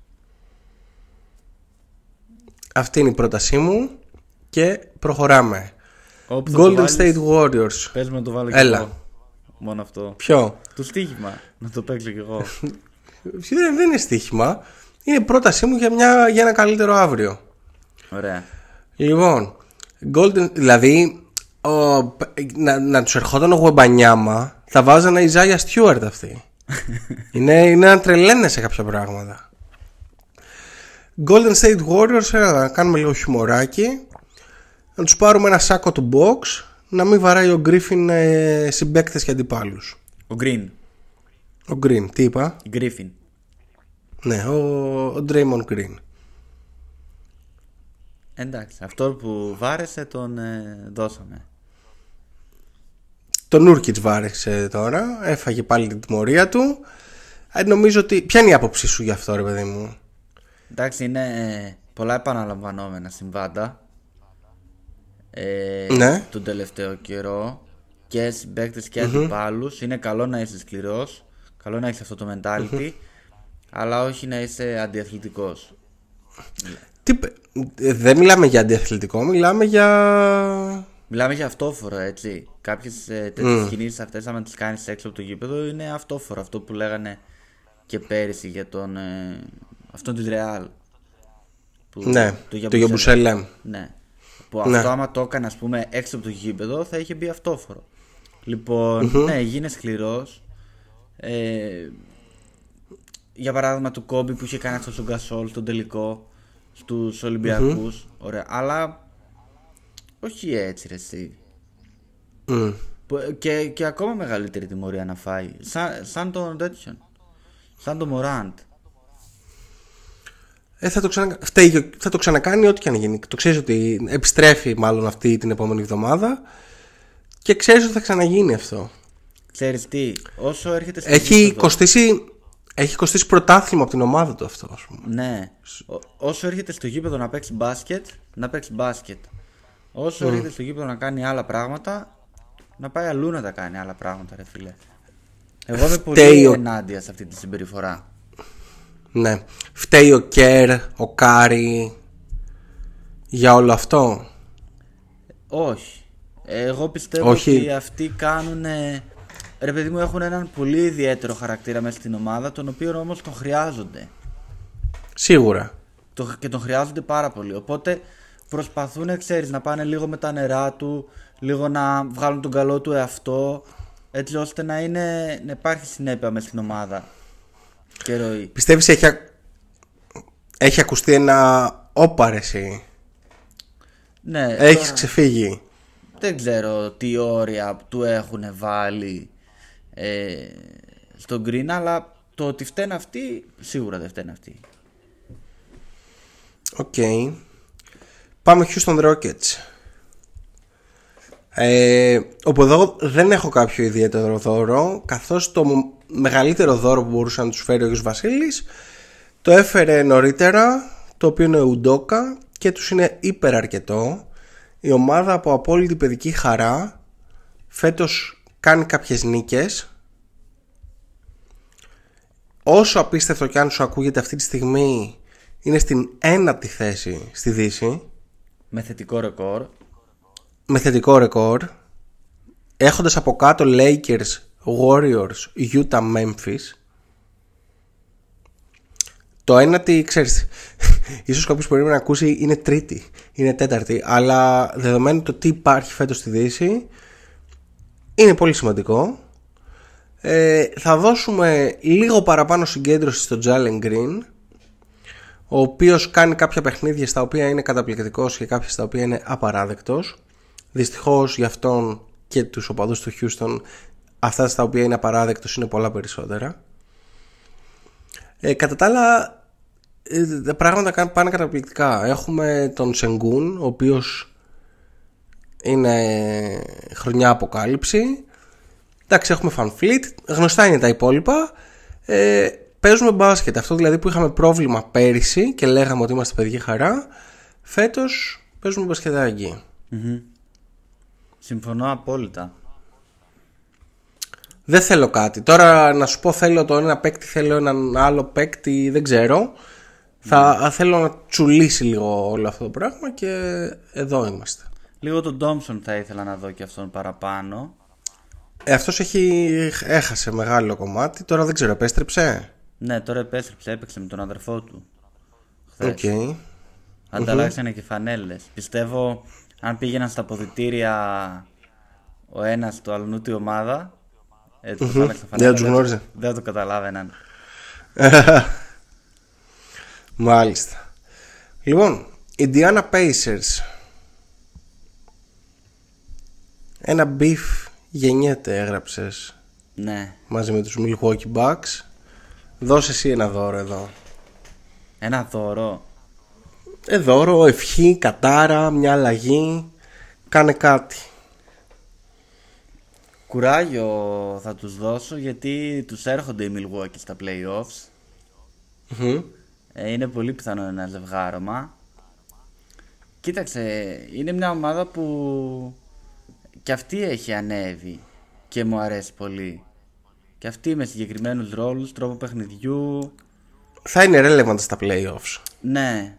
αυτή είναι η πρότασή μου και προχωράμε Όπου θα το Golden βάλεις, State Warriors Πες με να το βάλω κι Έλα. εγώ. Μόνο αυτό. Ποιο; Το στοίχημα. Να το παίξω κι εγώ. Ποιο δεν, δεν είναι στοίχημα Είναι πρότασή μου για, μια, για ένα καλύτερο αύριο Ωραία. Λοιπόν, Golden, δηλαδή ο, να, να τους ερχόταν ο Γουεμπανιάμα θα βάζανε η Ζάγια Στιούαρτ αυτοί. είναι, είναι να τρελαίνε σε κάποια πράγματα. Golden State Warriors, έλα, να κάνουμε λίγο χιμωράκι. Να τους πάρουμε ένα σάκο του box. Να μην βαράει ο Γκρίφιν ε, συμπαίκτες και αντιπάλους. Ο Green. Ο Green, τι είπα; Η Griffin. Ναι, ο, ο Draymond Green. Εντάξει, αυτό που βάρεσε τον ε, δώσαμε. Τον Νούρκιτ βάρεσε τώρα. Έφαγε πάλι την τιμωρία του. Ε, νομίζω ότι. Ποια είναι η άποψή σου γι' αυτό, ρε παιδί μου; Εντάξει, είναι ε, πολλά επαναλαμβανόμενα συμβάντα. Ε, Ναι. Τον τελευταίο καιρό και συμπαίκτε και αντιπάλους Είναι καλό να είσαι σκληρός, καλό να έχεις αυτό το mentality, αλλά όχι να είσαι αντιαθλητικός. Τι, πε- ε, δεν μιλάμε για αντιαθλητικό, μιλάμε για. Μιλάμε για αυτόφορο, έτσι. Κάποιες ε, τέτοιες κινήσεις αυτές, άμα τις κάνεις έξω από το γήπεδο, είναι αυτόφορο. Αυτό που λέγανε και πέρυσι για τον. Ε, αυτόν τη Ρεάλ. Που- Ναι, το Γιαμπουσέλεμ. Ναι. Που Ναι. αυτό, άμα το έκανε, ας πούμε, έξω από το γήπεδο, θα είχε μπει αυτόφορο. Λοιπόν, ναι, γίνε σκληρός. Ε, για παράδειγμα, του Κόμπι που είχε κάνει αυτό στον Γκασόλ στον τελικό στους ολυμπιακου Ωραία. Αλλά όχι έτσι, ρε, εσύ. Μμ. Που- Και, και ακόμα μεγαλύτερη τιμωρία να φάει. Σαν, σαν τον τέτοιον. Σαν τον Μωράντ. Ε, θα, το ξανα... φταίει, θα το ξανακάνει ό,τι και αν γίνει. Το ξέρεις ότι επιστρέφει μάλλον αυτή την επόμενη εβδομάδα και ξέρεις ότι θα ξαναγίνει αυτό. Ξέρεις τι, όσο έρχεται στο Έχει γήπεδο- κοστίσει, έχει κοστίσει πρωτάθλημα από την ομάδα του αυτό, ας πούμε. Ναι. Ό- όσο έρχεται στο γήπεδο να παίξει μπάσκετ, να παίξει μπάσκετ. Όσο έρχεται στο γήπεδο να κάνει άλλα πράγματα, να πάει αλλού να τα κάνει άλλα πράγματα, ρε φίλε. Εγώ είμαι πολύ Φταίει ο- ενάντια σε αυτή τη συμπεριφορά. Ναι. Φταίει ο Κέρ, ο Κάρι για όλο αυτό; Όχι. Εγώ πιστεύω Όχι. ότι αυτοί κάνουν. Ρε παιδί μου, έχουν έναν πολύ ιδιαίτερο χαρακτήρα μέσα στην ομάδα, τον οποίο όμως τον χρειάζονται. Σίγουρα. Το, και τον χρειάζονται πάρα πολύ. Οπότε προσπαθούν, ξέρεις, να πάνε λίγο με τα νερά του, λίγο να βγάλουν τον καλό του εαυτό, έτσι ώστε να, είναι, να υπάρχει συνέπεια μέσα στην ομάδα και ροή. Πιστεύεις έχει, α- έχει ακουστεί ένα όπαρεση. Ναι, Έχεις τώρα ξεφύγει. δεν ξέρω τι όρια του έχουν βάλει ε, στον Green, αλλά το ότι φταίνουν αυτοί, σίγουρα δεν φταίνουν αυτοί. Οκ. Πάμε Houston Rockets. Ε, όπου εδώ δεν έχω κάποιο ιδιαίτερο δώρο καθώς το μ- μεγαλύτερο δώρο που μπορούσε να τους φέρει ο Άγιος Βασίλης το έφερε νωρίτερα το οποίο είναι Ουντόκα και τους είναι υπεραρκετό. Η ομάδα από απόλυτη παιδική χαρά φέτος κάνει κάποιες νίκες. Όσο απίστευτο και αν σου ακούγεται αυτή τη στιγμή είναι στην ένατη θέση στη Δύση Με θετικό ρεκόρ. με θετικό ρεκόρ έχοντας από κάτω Lakers, Warriors, Utah, Memphis. Το ένατη, ξέρεις ίσως κάποιος μπορεί να ακούσει είναι τρίτη, είναι τέταρτη αλλά δεδομένου το τι υπάρχει φέτος στη Δύση είναι πολύ σημαντικό. Ε, θα δώσουμε λίγο παραπάνω συγκέντρωση στο Jalen Green ο οποίος κάνει κάποια παιχνίδια στα οποία είναι καταπληκτικός και κάποια στα οποία είναι απαράδεκτος. Δυστυχώς για αυτόν και τους οπαδούς του Houston αυτά στα οποία είναι απαράδεκτος είναι πολλά περισσότερα. Ε, κατά τα άλλα ε, τα πράγματα κα- πάνε καταπληκτικά. Έχουμε τον Σενγκούν ο οποίος είναι χρονιά αποκάλυψη. Εντάξει έχουμε Fanfleet γνωστά είναι τα υπόλοιπα. Ε, παίζουμε μπάσκετ αυτό δηλαδή που είχαμε πρόβλημα πέρυσι και λέγαμε ότι είμαστε παιδική χαρά φέτος παίζουμε μπασκετάκι Συμφωνώ απόλυτα. Δεν θέλω κάτι. Τώρα να σου πω θέλω το ένα παίκτη, θέλω έναν άλλο παίκτη, δεν ξέρω. Θα θέλω να τσουλήσει λίγο όλο αυτό το πράγμα και εδώ είμαστε. Λίγο τον Τόμσον θα ήθελα να δω και αυτόν παραπάνω. Ε, αυτός έχει, έχασε μεγάλο κομμάτι, τώρα δεν ξέρω, επέστρεψε; Ναι, τώρα επέστρεψε, έπαιξε με τον αδερφό του. Οκ. Χθες. ανταλλάξανε και φανέλες. Πιστεύω αν πήγαιναν στα αποδυτήρια ο ένας του αλλουνού τη ομάδα, ε, του mm-hmm. Δεν τους γνώριζε. Δεν το καταλάβαιναν. Μάλιστα. Λοιπόν, Indiana Pacers. Ένα beef γεννιέται έγραψες Ναι. μαζί με τους Milwaukee Bucks. Δώσε εσύ ένα δώρο εδώ. Ένα δώρο. Ε, δώρο, ευχή, κατάρα, μια αλλαγή. Κάνε κάτι. Κουράγιο θα τους δώσω γιατί τους έρχονται οι Milwaukee στα playoffs. Μμμ. Ε, είναι πολύ πιθανό ένα ζευγάρωμα. Κοίταξε, είναι μια ομάδα που και αυτή έχει ανέβει και μου αρέσει πολύ. Και αυτή με συγκεκριμένους ρόλους, τρόπο παιχνιδιού. Θα είναι relevant στα playoffs. Ναι,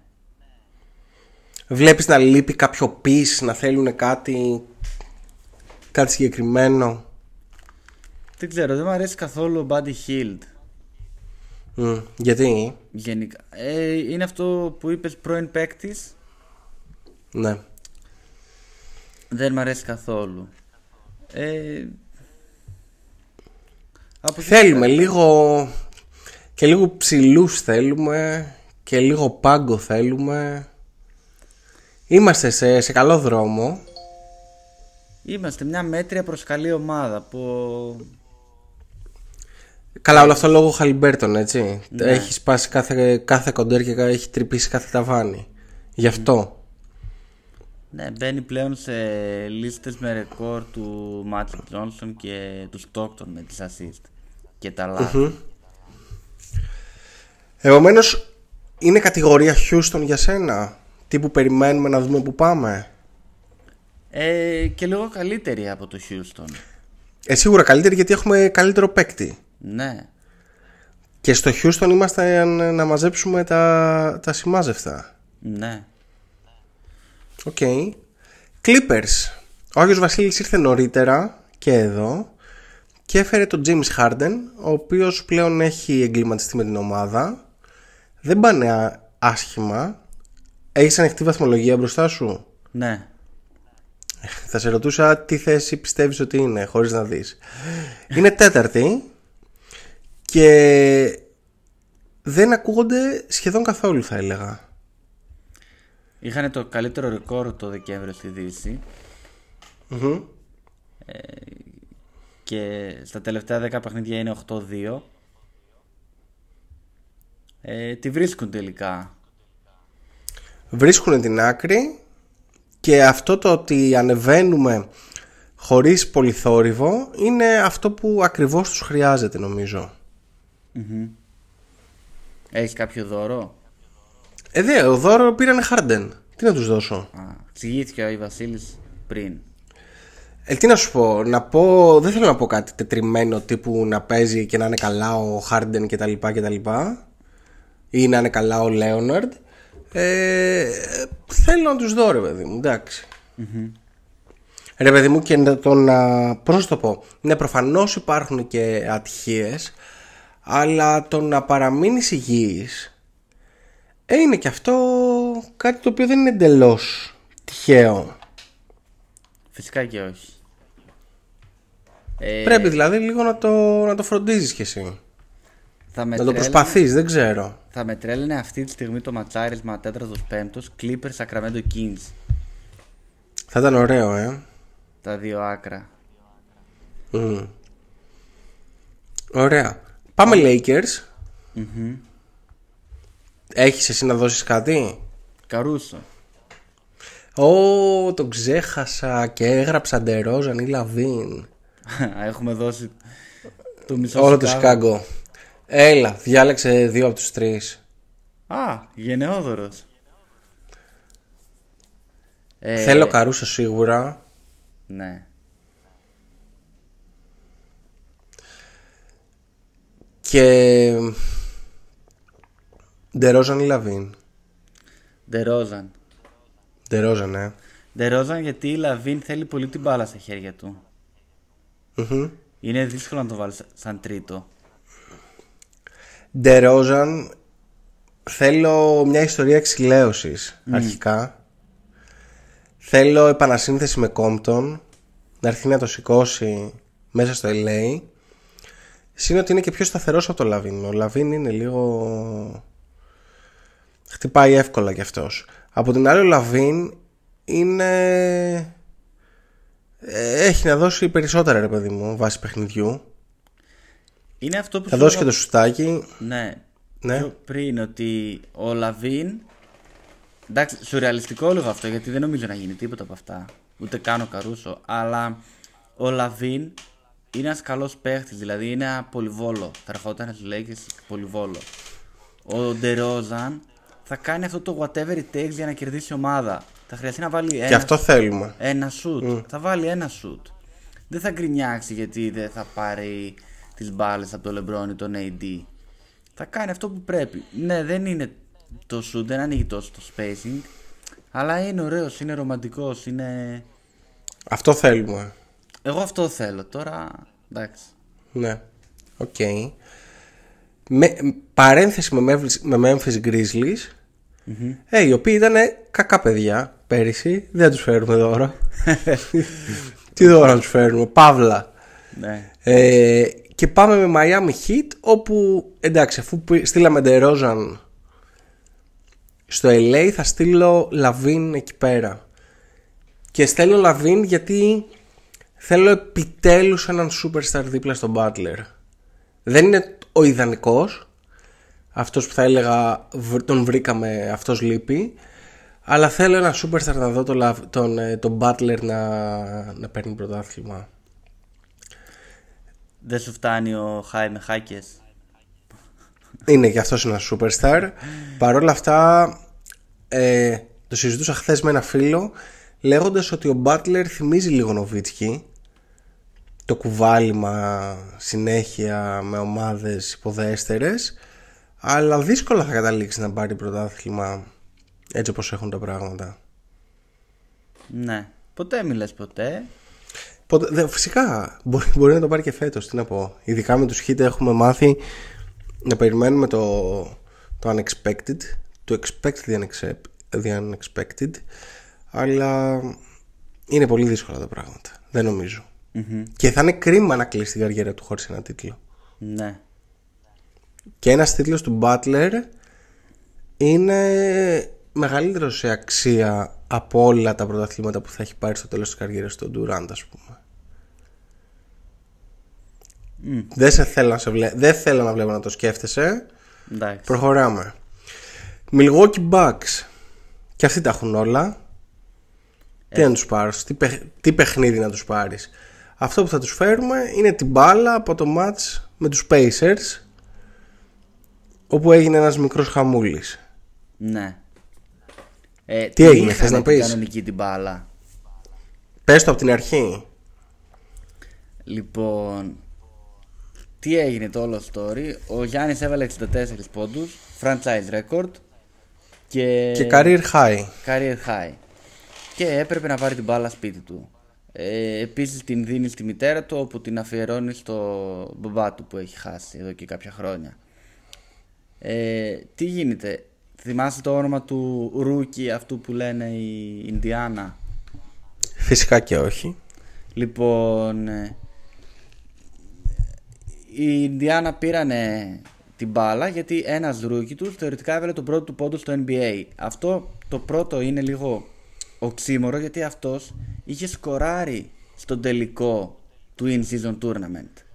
Βλέπεις να λείπει κάποιο piece, να θέλουν κάτι, κάτι συγκεκριμένο; δεν ξέρω, δεν μου αρέσει καθόλου ο Buddy Hield. Μμ, γιατί, Γενικά. Ε, είναι αυτό που είπες πρώην παίκτης. ναι. Δεν μου αρέσει καθόλου. Ε, από εκεί Θέλουμε πέρα- λίγο και λίγο ψηλούς θέλουμε και λίγο πάγκο θέλουμε. Είμαστε σε, σε καλό δρόμο. Είμαστε μια μέτρια προς καλή ομάδα που Καλά, όλο αυτό λόγω Χαλιμπέρτον, έτσι. Ναι. Έχει σπάσει κάθε, κάθε κοντέρ και έχει τρυπήσει κάθε ταβάνι. Γι' αυτό. Ναι, μπαίνει πλέον σε λίστες με ρεκόρ του Μάτζικ Τζόνσον και του Στόκτον με τις assist και τα λάθη. Επομένως, είναι κατηγορία Houston για σένα; Τι που περιμένουμε να δούμε που πάμε; Ε, και λίγο καλύτερη από το Houston. Ε, σίγουρα καλύτερη γιατί έχουμε καλύτερο παίκτη. Ναι, Και στο Houston είμαστε να μαζέψουμε τα, τα ασυμμάζευτα. ναι. OK. Clippers. Ο Άγιος Βασίλης ήρθε νωρίτερα και εδώ και έφερε τον James Harden, ο οποίος πλέον έχει εγκλιματιστεί με την ομάδα. Δεν πάνε α- άσχημα. Έχεις ανοιχτή βαθμολογία μπροστά σου; Ναι. Θα σε ρωτούσα τι θέση πιστεύεις ότι είναι, χωρίς να δεις. Είναι τέταρτη και δεν ακούγονται σχεδόν καθόλου θα έλεγα. Είχαν το καλύτερο ρεκόρ το Δεκέμβριο στη Δύση Μμμ. και στα τελευταία 10 παιχνίδια είναι 8-2. Ε, τη βρίσκουν τελικά. βρίσκουν την άκρη και αυτό το ότι ανεβαίνουμε χωρίς πολυθόρυβο είναι αυτό που ακριβώς τους χρειάζεται νομίζω. Έχεις κάποιο δώρο; Ε, δε, ο δώρο πήρανε Harden. Τι να τους δώσω; Α, εξηγήθηκε ο Βασίλης πριν. Ε, τι να σου πω, να πω, δεν θέλω να πω κάτι τετριμένο τύπου να παίζει και να είναι καλά ο Harden και τα λοιπά και τα λοιπά ή να είναι καλά ο Λέοναρντ ε, θέλω να τους δω ρε παιδί μου, εντάξει Ρε παιδί μου και να το να, πώς να σου το πω, ναι προφανώς υπάρχουν και ατυχίες αλλά το να παραμείνεις υγιής ε, είναι και αυτό κάτι το οποίο δεν είναι εντελώς τυχαίο Φυσικά και όχι. Ε, Πρέπει δηλαδή λίγο να το, να το φροντίζεις κι εσύ. θα με Να το τρέλαινε- προσπαθείς, δεν ξέρω. Θα με τρέλαινε αυτή τη στιγμή το ματσάρισμα τέταρτος πέμπτος Clippers Sacramento Kings. Θα ήταν ωραίο, ε. Τα δύο άκρα. Μμ. Ωραία. Πάμε Lakers. Έχεις εσύ να δώσεις κάτι; Καρούσο. Ω, το ξέχασα και έγραψα Ντερόζαν ή Λαβίν. Έχουμε δώσει το μισό Όλο το Σικάγο. Σικάγκο. Έλα, διάλεξε δύο από τους τρεις. Α, γενναιόδωρος. Ε, Θέλω Καρούσο σίγουρα. Ναι. Και... Ντερόζαν ή Λαβίν; Ντερόζαν. Ντερόζαν, ε. Ντερόζαν γιατί η Λαβίν θέλει πολύ την μπάλα στα χέρια του. Μμμ. Είναι δύσκολο να το βάλει σαν τρίτο. Ντερόζαν θέλω μια ιστορία εξιλέωσης αρχικά. Θέλω επανασύνθεση με Κόμπτον, να έρθει να το σηκώσει μέσα στο LA. Συν ότι είναι και πιο σταθερός από το Λαβίν. Ο Λαβίν είναι λίγο... Χτυπάει εύκολα κι αυτός. Από την άλλη ο Λαβίν είναι... ε, Έχει να δώσει περισσότερα ρε παιδί μου βάσει παιχνιδιού. Είναι αυτό που Θα σου δώσει και έλεγα- το σουτάκι. Ναι. Ναι. Πιο πριν ότι ο Λαβίν. Εντάξει, σουρεαλιστικό λίγο αυτό γιατί δεν νομίζω να γίνει τίποτα από αυτά. Ούτε καν ο Καρούσο. Αλλά ο Λαβίν είναι ένας καλός παίχτης. Δηλαδή είναι ένα πολυβόλο. Θα ερχόταν στους Lakers πολυβόλο. Ο Ντερόζαν θα κάνει αυτό το whatever it takes για να κερδίσει ομάδα. Θα χρειαστεί να βάλει Και ένα, αυτό θέλουμε. ένα shoot. Θα βάλει ένα shoot. Δεν θα γκρινιάξει γιατί δεν θα πάρει τις μπάλες από το LeBron ή τον AD. Θα κάνει αυτό που πρέπει. Ναι, δεν είναι το shoot, δεν ανοίγει τόσο το spacing. Αλλά είναι ωραίος, είναι ρομαντικός, είναι... Αυτό θέλουμε. Εγώ αυτό θέλω. Τώρα, εντάξει. Ναι. Οκ. Με, παρένθεση με, Memphis- με Memphis Grizzlies. Ε, οι οποίοι ήταν κακά παιδιά πέρυσι. Δεν τους φέρουμε δώρο. Τι δώρο να τους φέρουμε. Παύλα. Ναι. Ε, και πάμε με Miami Heat όπου εντάξει αφού που- στείλαμε DeRozan στο LA θα στείλω Λαβίν εκεί πέρα και στέλνω Λαβίν γιατί θέλω επιτέλους έναν superstar δίπλα στον Butler δεν είναι ο ιδανικός αυτός που θα έλεγα βρ- τον βρήκαμε αυτός λείπει αλλά θέλω ένα superstar να δω τον, Love- τον, ε, τον Butler να, να παίρνει πρωτάθλημα Δεν σου φτάνει ο Χάι με χάκες. Είναι και αυτός ένα superstar. Παρ' όλα αυτά, ε, το συζητούσα χθες με ένα φίλο λέγοντας ότι ο Butler θυμίζει λίγο Νοβίτσκι. Το κουβάλιμα συνέχεια με ομάδες υποδέστερες. Αλλά δύσκολα θα καταλήξεις να πάρει πρωτάθλημα έτσι όπως έχουν τα πράγματα. Ναι. Ποτέ μιλες ποτέ. Ποτέ, δε, φυσικά μπορεί, μπορεί να το πάρει και φέτος, τι να πω. Ειδικά με τους Heat έχουμε μάθει να περιμένουμε το, το unexpected, το expect the, unexpe- the unexpected, αλλά είναι πολύ δύσκολα τα πράγματα. Δεν νομιζω Και θα είναι κρίμα να κλείσει την καριέρα του χωρίς ένα τίτλο. Ναι. Και ένας τίτλος του Butler είναι μεγαλύτερος σε αξία από όλα τα πρωταθλήματα που θα έχει πάρει στο τέλος της καριέρας του Durant ας πούμε. Δεν, σε θέλω να σε βλέ... Δεν θέλω να βλέπω να το σκέφτεσαι. Εντάξει. Προχωράμε. Milwaukee Bucks. Και αυτοί τα έχουν όλα. Τι να τους πάρεις, τι, παιχ- τι παιχνίδι να τους πάρεις. Αυτό που θα τους φέρουμε είναι την μπάλα από το match με τους Pacers όπου έγινε ένας μικρός χαμούλης. Ναι. Ε, Τι την έγινε, είχανε θες να την πεις; κανονική την μπάλα; Πες το από την αρχή. Λοιπόν, τι έγινε το όλο story; Ο Γιάννης έβαλε 64 πόντους, franchise record και, Και career high. career high. Και έπρεπε να πάρει την μπάλα σπίτι του. Ε, επίσης την δίνει στη μητέρα του όπου την αφιερώνει στο μπαμπά του που έχει χάσει εδώ και κάποια χρόνια. Ε, τι γίνεται, θυμάσαι το όνομα του Ρούκι αυτού που λένε η Ινδιάνα; Φυσικά και όχι. Λοιπόν, ε, η Ινδιάνα πήρανε την μπάλα γιατί ένας rookie τους θεωρητικά έβαλε τον πρώτο του πόντο στο NBA. Αυτό το πρώτο είναι λίγο οξύμωρο γιατί αυτός είχε σκοράρει στον τελικό του In-Season Tournament.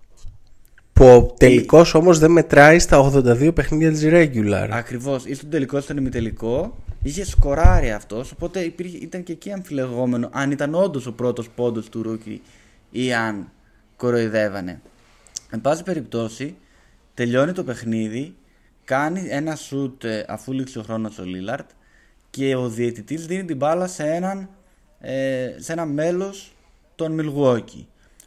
Που ο τελικός όμως δεν μετράει στα 82 παιχνίδια της regular. Ακριβώς, ή στον τελικό ή στον ημιτελικό είχε σκοράρει αυτός οπότε υπήρχε, ήταν και εκεί αμφιλεγόμενο αν ήταν όντως ο πρώτος πόντος του rookie ή αν κοροϊδεύανε. Εν πάση περιπτώσει, τελειώνει το παιχνίδι, κάνει ένα σουτ ε, αφού λήξει ο χρόνος ο Λίλαρτ και ο διαιτητής δίνει την μπάλα σε έναν ε, σε ένα μέλος των Milwaukee.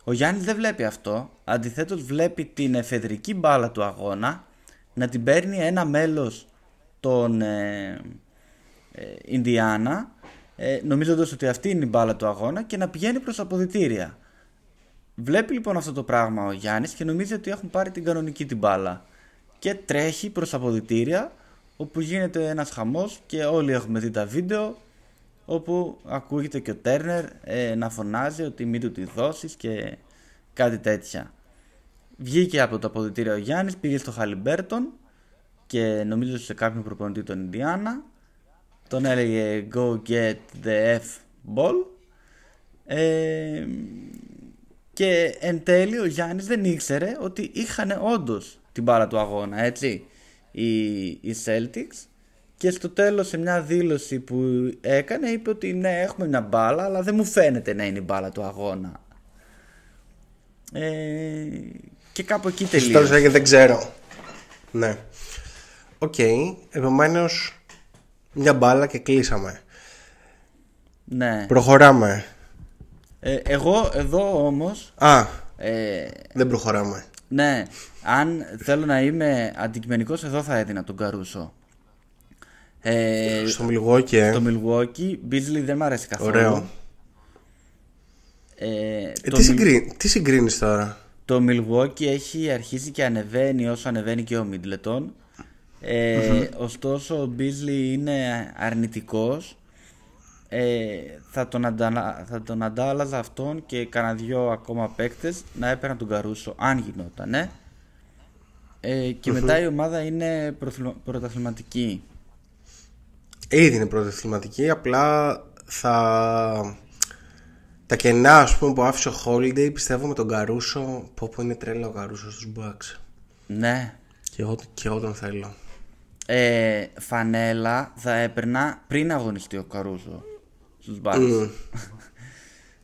Ο Γιάννης δεν βλέπει αυτό, αντιθέτως βλέπει την εφεδρική μπάλα του αγώνα να την παίρνει ένα μέλος των ε, ε, Ινδιάνα ε, νομίζοντας ότι αυτή είναι η μπάλα του αγώνα και να πηγαίνει προς αποδητήρια. Βλέπει λοιπόν αυτό το πράγμα ο Γιάννης και νομίζει ότι έχουν πάρει την κανονική την μπάλα. Και τρέχει προς αποδητήρια όπου γίνεται ένας χαμός και όλοι έχουμε δει τα βίντεο όπου ακούγεται και ο Τέρνερ ε, να φωνάζει ότι μην του τη δώσεις και κάτι τέτοια. Βγήκε από το αποδητήριο ο Γιάννης, πήγε στο Χαλιμπέρτον και νομίζω σε κάποιον προπονητή των Ινδιάνα τον έλεγε go get the F ball ε, και εν τέλει ο Γιάννης δεν ήξερε ότι είχαν όντως την μπάλα του αγώνα έτσι οι, οι Celtics και στο τέλος σε μια δήλωση που έκανε είπε ότι ναι έχουμε μια μπάλα αλλά δεν μου φαίνεται να είναι η μπάλα του αγώνα ε, και κάπου εκεί τελείωσε. Στο τέλος έγινε δεν ξέρω. Ναι. Οκ. Okay. Επομένως μια μπάλα και κλείσαμε. Ναι. Προχωράμε. Ε, εγώ εδώ όμως Α, ε, δεν προχωράμε. Ναι, αν θέλω να είμαι αντικειμενικός εδώ θα έδινα τον Καρούσο. Ε, Στο Milwaukee, ε. το Milwaukee, Beasley δεν μ' αρέσει καθόλου. Ωραίο. Ε, Ε, το, τι, Mil- συγκρίνει, τι συγκρίνεις τώρα; το Milwaukee έχει αρχίσει και ανεβαίνει όσο ανεβαίνει και ο Middleton. Ε, Ωστόσο ο Beasley είναι αρνητικός. Ε, θα, τον αντα... θα τον αντάλλαζα αυτόν και κανένα δυο ακόμα παίκτες να έπαιρναν τον Καρούσο αν γινόταν ε. Ε, και μετά η ομάδα είναι προθλο- πρωταθληματική. Ήδη είναι πρωτοθληματική, απλά θα... Τα κενά ας πούμε που άφησε ο Holiday πιστεύω με τον Καρούσο Πω πω είναι τρέλο ο Καρούσος στους Bucks. Ναι. και εγώ, και εγώ τον θέλω. Ε, φανέλα θα έπαιρνα πριν αγωνιστεί ο Καρούσο στους Bucks.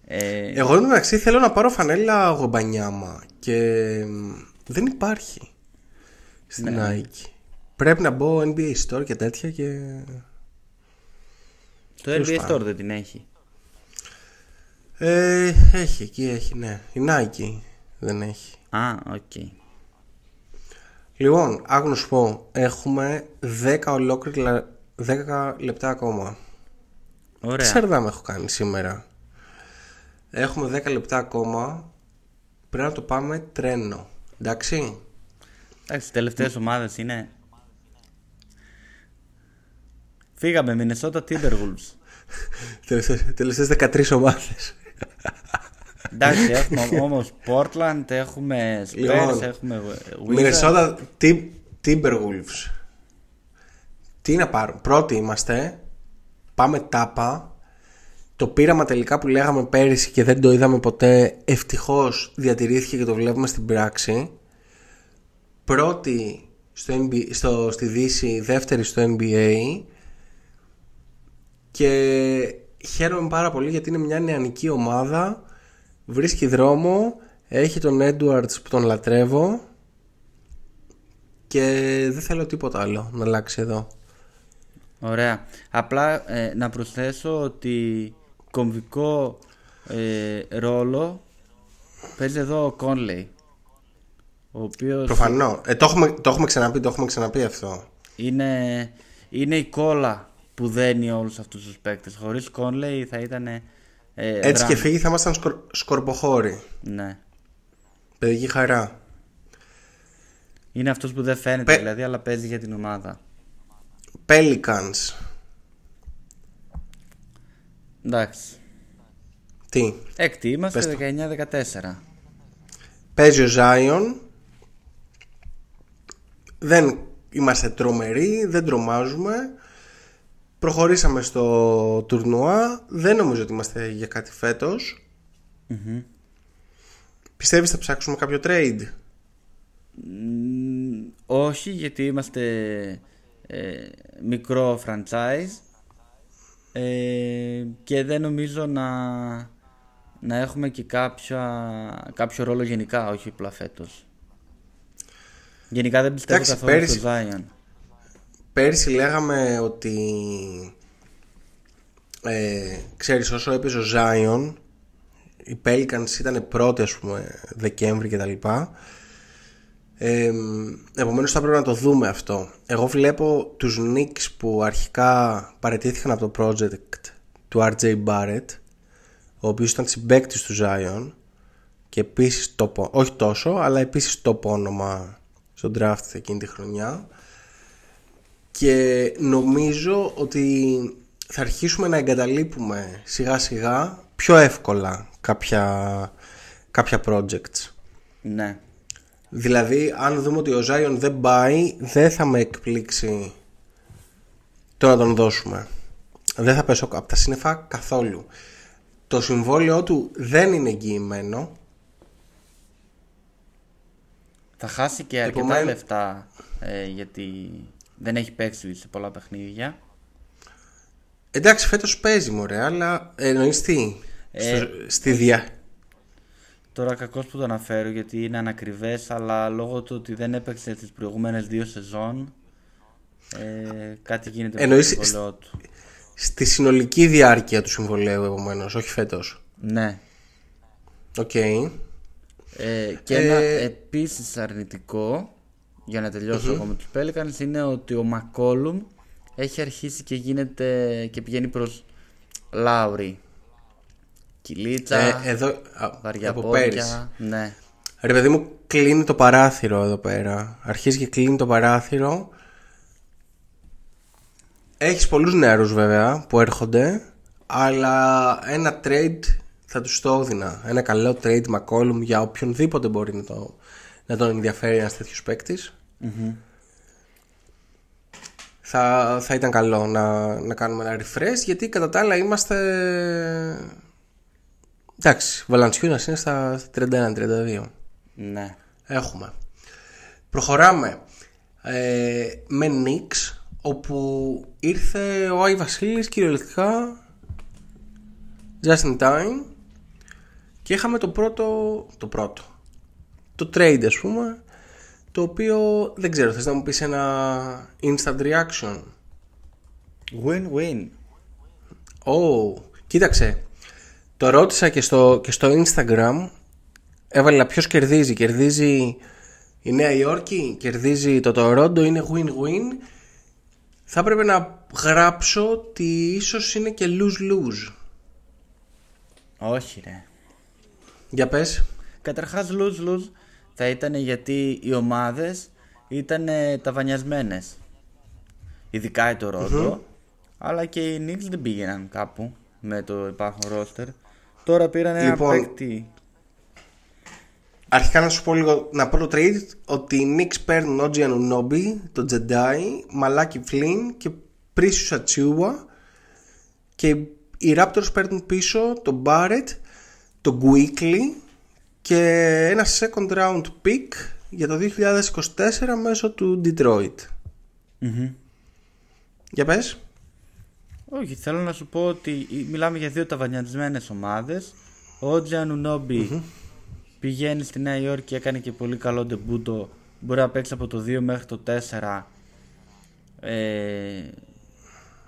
ε, Εγώ εν τω μεταξύ θέλω να πάρω φανέλα γομπανιάμα Και μ, δεν υπάρχει Στην Nike. Πρέπει να μπω NBA Store και τέτοια και... το τέλος NBA πάντων. Store δεν την έχει. Ε, έχει, εκεί έχει, ναι Η Nike δεν έχει Α, οκ. Λοιπόν, άκου να σου πω Έχουμε 10 ολόκληρα 10 λεπτά ακόμα Ωραία. Ξέρετε έχω κάνει σήμερα Έχουμε 10 λεπτά ακόμα Πρέπει να το πάμε τρένο Εντάξει; Εντάξει, οι τελευταίες ομάδες είναι. Φύγαμε, Minnesota Timberwolves. Τελευταίες, τελευταίες 13 ομάδες. Εντάξει, έχουμε όμως Portland, έχουμε Spurs, Λοιπόν, έχουμε Wizards. Minnesota Tim- Timberwolves. Τι να πάρουμε Πρώτοι είμαστε. Πάμε τάπα. Το πείραμα τελικά που λέγαμε πέρυσι Και δεν το είδαμε ποτέ Ευτυχώς διατηρήθηκε και το βλέπουμε στην πράξη. Πρώτη στο NBA, στο, στη Δύση Δεύτερη στο NBA Και χαίρομαι πάρα πολύ γιατί είναι μια νεανική ομάδα Βρίσκει δρόμο Έχει τον Edwards που τον λατρεύω Και δεν θέλω τίποτα άλλο να αλλάξει εδώ Ωραία. Απλά ε, να προσθέσω ότι κομβικό ε, ρόλο παίζει εδώ ο Conley. Ο οποίος Προφανώ. Ε, το, έχουμε, το έχουμε ξαναπεί, το έχουμε ξαναπεί αυτό. είναι, είναι η κόλλα που δένει όλους αυτούς τους παίκτες. Χωρίς Conley θα ήταν ε, Έτσι δράμα. και φύγει θα ήμασταν σκορ, σκορποχώροι. Ναι. Παιδική χαρά. Είναι αυτός που δεν φαίνεται Πε- δηλαδή αλλά παίζει για την ομάδα. Pelicans. Εντάξει. Τι; Έκτη είμαστε Πες το. 19-14. Παίζει ο Zion. Δεν είμαστε τρομεροί, δεν τρομάζουμε. Προχωρήσαμε στο τουρνουά. Δεν νομίζω ότι είμαστε για κάτι φέτος. Πιστεύεις θα ψάξουμε κάποιο trade; Μ, όχι γιατί είμαστε ε, μικρό franchise ε, και δεν νομίζω να, να έχουμε και κάποια, κάποιο ρόλο γενικά, όχι απλά φέτος. Γενικά δεν πιστεύω Εντάξει, καθόλου πέρυσι- στο Zion. Πέρυσι λέγαμε ότι ε, ξέρεις όσο έπαιζε ο Zion οι Pelicans ήταν πρώτοι ας πούμε Δεκέμβρη και τα λοιπά. Ε, επομένως θα πρέπει να το δούμε αυτό. Εγώ βλέπω τους Knicks που αρχικά παραιτήθηκαν από το project του RJ Barrett ο οποίος ήταν συμπαίκτης του Zion και επίσης top, όχι τόσο αλλά επίσης top όνομα στο draft εκείνη τη χρονιά και νομίζω ότι θα αρχίσουμε να εγκαταλείπουμε σιγά σιγά πιο εύκολα κάποια, κάποια projects. Ναι. Δηλαδή, αν δούμε ότι ο Zion δεν πάει, δεν θα με εκπλήξει το να τον δώσουμε. Δεν θα πέσω από τα σύννεφα καθόλου. Το συμβόλαιό του δεν είναι εγγυημένο. Θα χάσει και αρκετά Επομένως- λεφτά ε, γιατί δεν έχει παίξει σε πολλά παιχνίδια. Εντάξει, φέτος παίζει μωρέ, αλλά εννοείς τι; Ε, στο- στη δια... Τώρα κακώς που το αναφέρω γιατί είναι ανακριβές αλλά λόγω του ότι δεν έπαιξε τις προηγούμενες δύο σεζόν ε, κάτι γίνεται με το Εννοείς συμβόλαιό του. Στη συνολική διάρκεια του συμβολαίου, επομένως, όχι φέτος. Ναι. Οκ. Ε, και ένα Ε, επίσης αρνητικό για να τελειώσω εγώ με τους Pelicans είναι ότι ο Μακόλουμ έχει αρχίσει και γίνεται και πηγαίνει προς Λάουρι. Κυλίτσα, Ε, εδώ, α, βαριά από πέρυσι. πόδια. Ναι. Ρε παιδί μου, κλείνει το παράθυρο εδώ πέρα. Αρχίζει και κλείνει το παράθυρο. Έχεις πολλούς νεαρούς βέβαια που έρχονται, αλλά ένα trade θα τους το έδινα. Ένα καλό trade McCollum για οποιονδήποτε μπορεί να, το, να τον ενδιαφέρει ένας τέτοιος παίκτης. Θα, θα ήταν καλό να, να κάνουμε ένα refresh γιατί κατά τα άλλα είμαστε εντάξει Βαλαντσιούνας είναι στα 31-32 Ναι. Έχουμε. Προχωράμε ε, με Νίξ όπου ήρθε ο Άι Βασίλης κυριολεκτικά just in time και είχαμε το πρώτο το πρώτο το trade ας πούμε το οποίο δεν ξέρω θες να μου πεις ένα instant reaction; Win-win. Ω, κοίταξε. Το ρώτησα και στο, και στο Instagram. Έβαλα ποιος κερδίζει. Κερδίζει η Νέα Υόρκη, κερδίζει το Τορόντο, είναι win-win. Θα έπρεπε να γράψω ότι ίσως είναι και lose-lose. Όχι ρε. Για πες. Καταρχάς lose-lose θα ήταν γιατί οι ομάδες ήταν ταβανιασμένες. Ειδικά η Toronto, αλλά και οι Knicks δεν πήγαιναν κάπου με το υπάρχον roster. Τώρα πήραν ένα Λοιπόν, παίκτη. Αρχικά να σου πω λίγο να πω το trade ότι οι Knicks παίρνουν Oji Anunoby, τον Jedi, Μαλάκι Flynn και Precious Achiuwa και οι Raptors παίρνουν πίσω τον Barrett, τον Quickly και ένα second round pick για το 2024 μέσω του Detroit. Για πες. Όχι, θέλω να σου πω ότι μιλάμε για δύο ταβανιασμένες ομάδες. Ο Ότζι Ανουνόμπι πηγαίνει στη Νέα Υόρκη και έκανε και πολύ καλό ντεμπούτο. Μπορεί να παίξει από το 2 μέχρι το 4. Ε,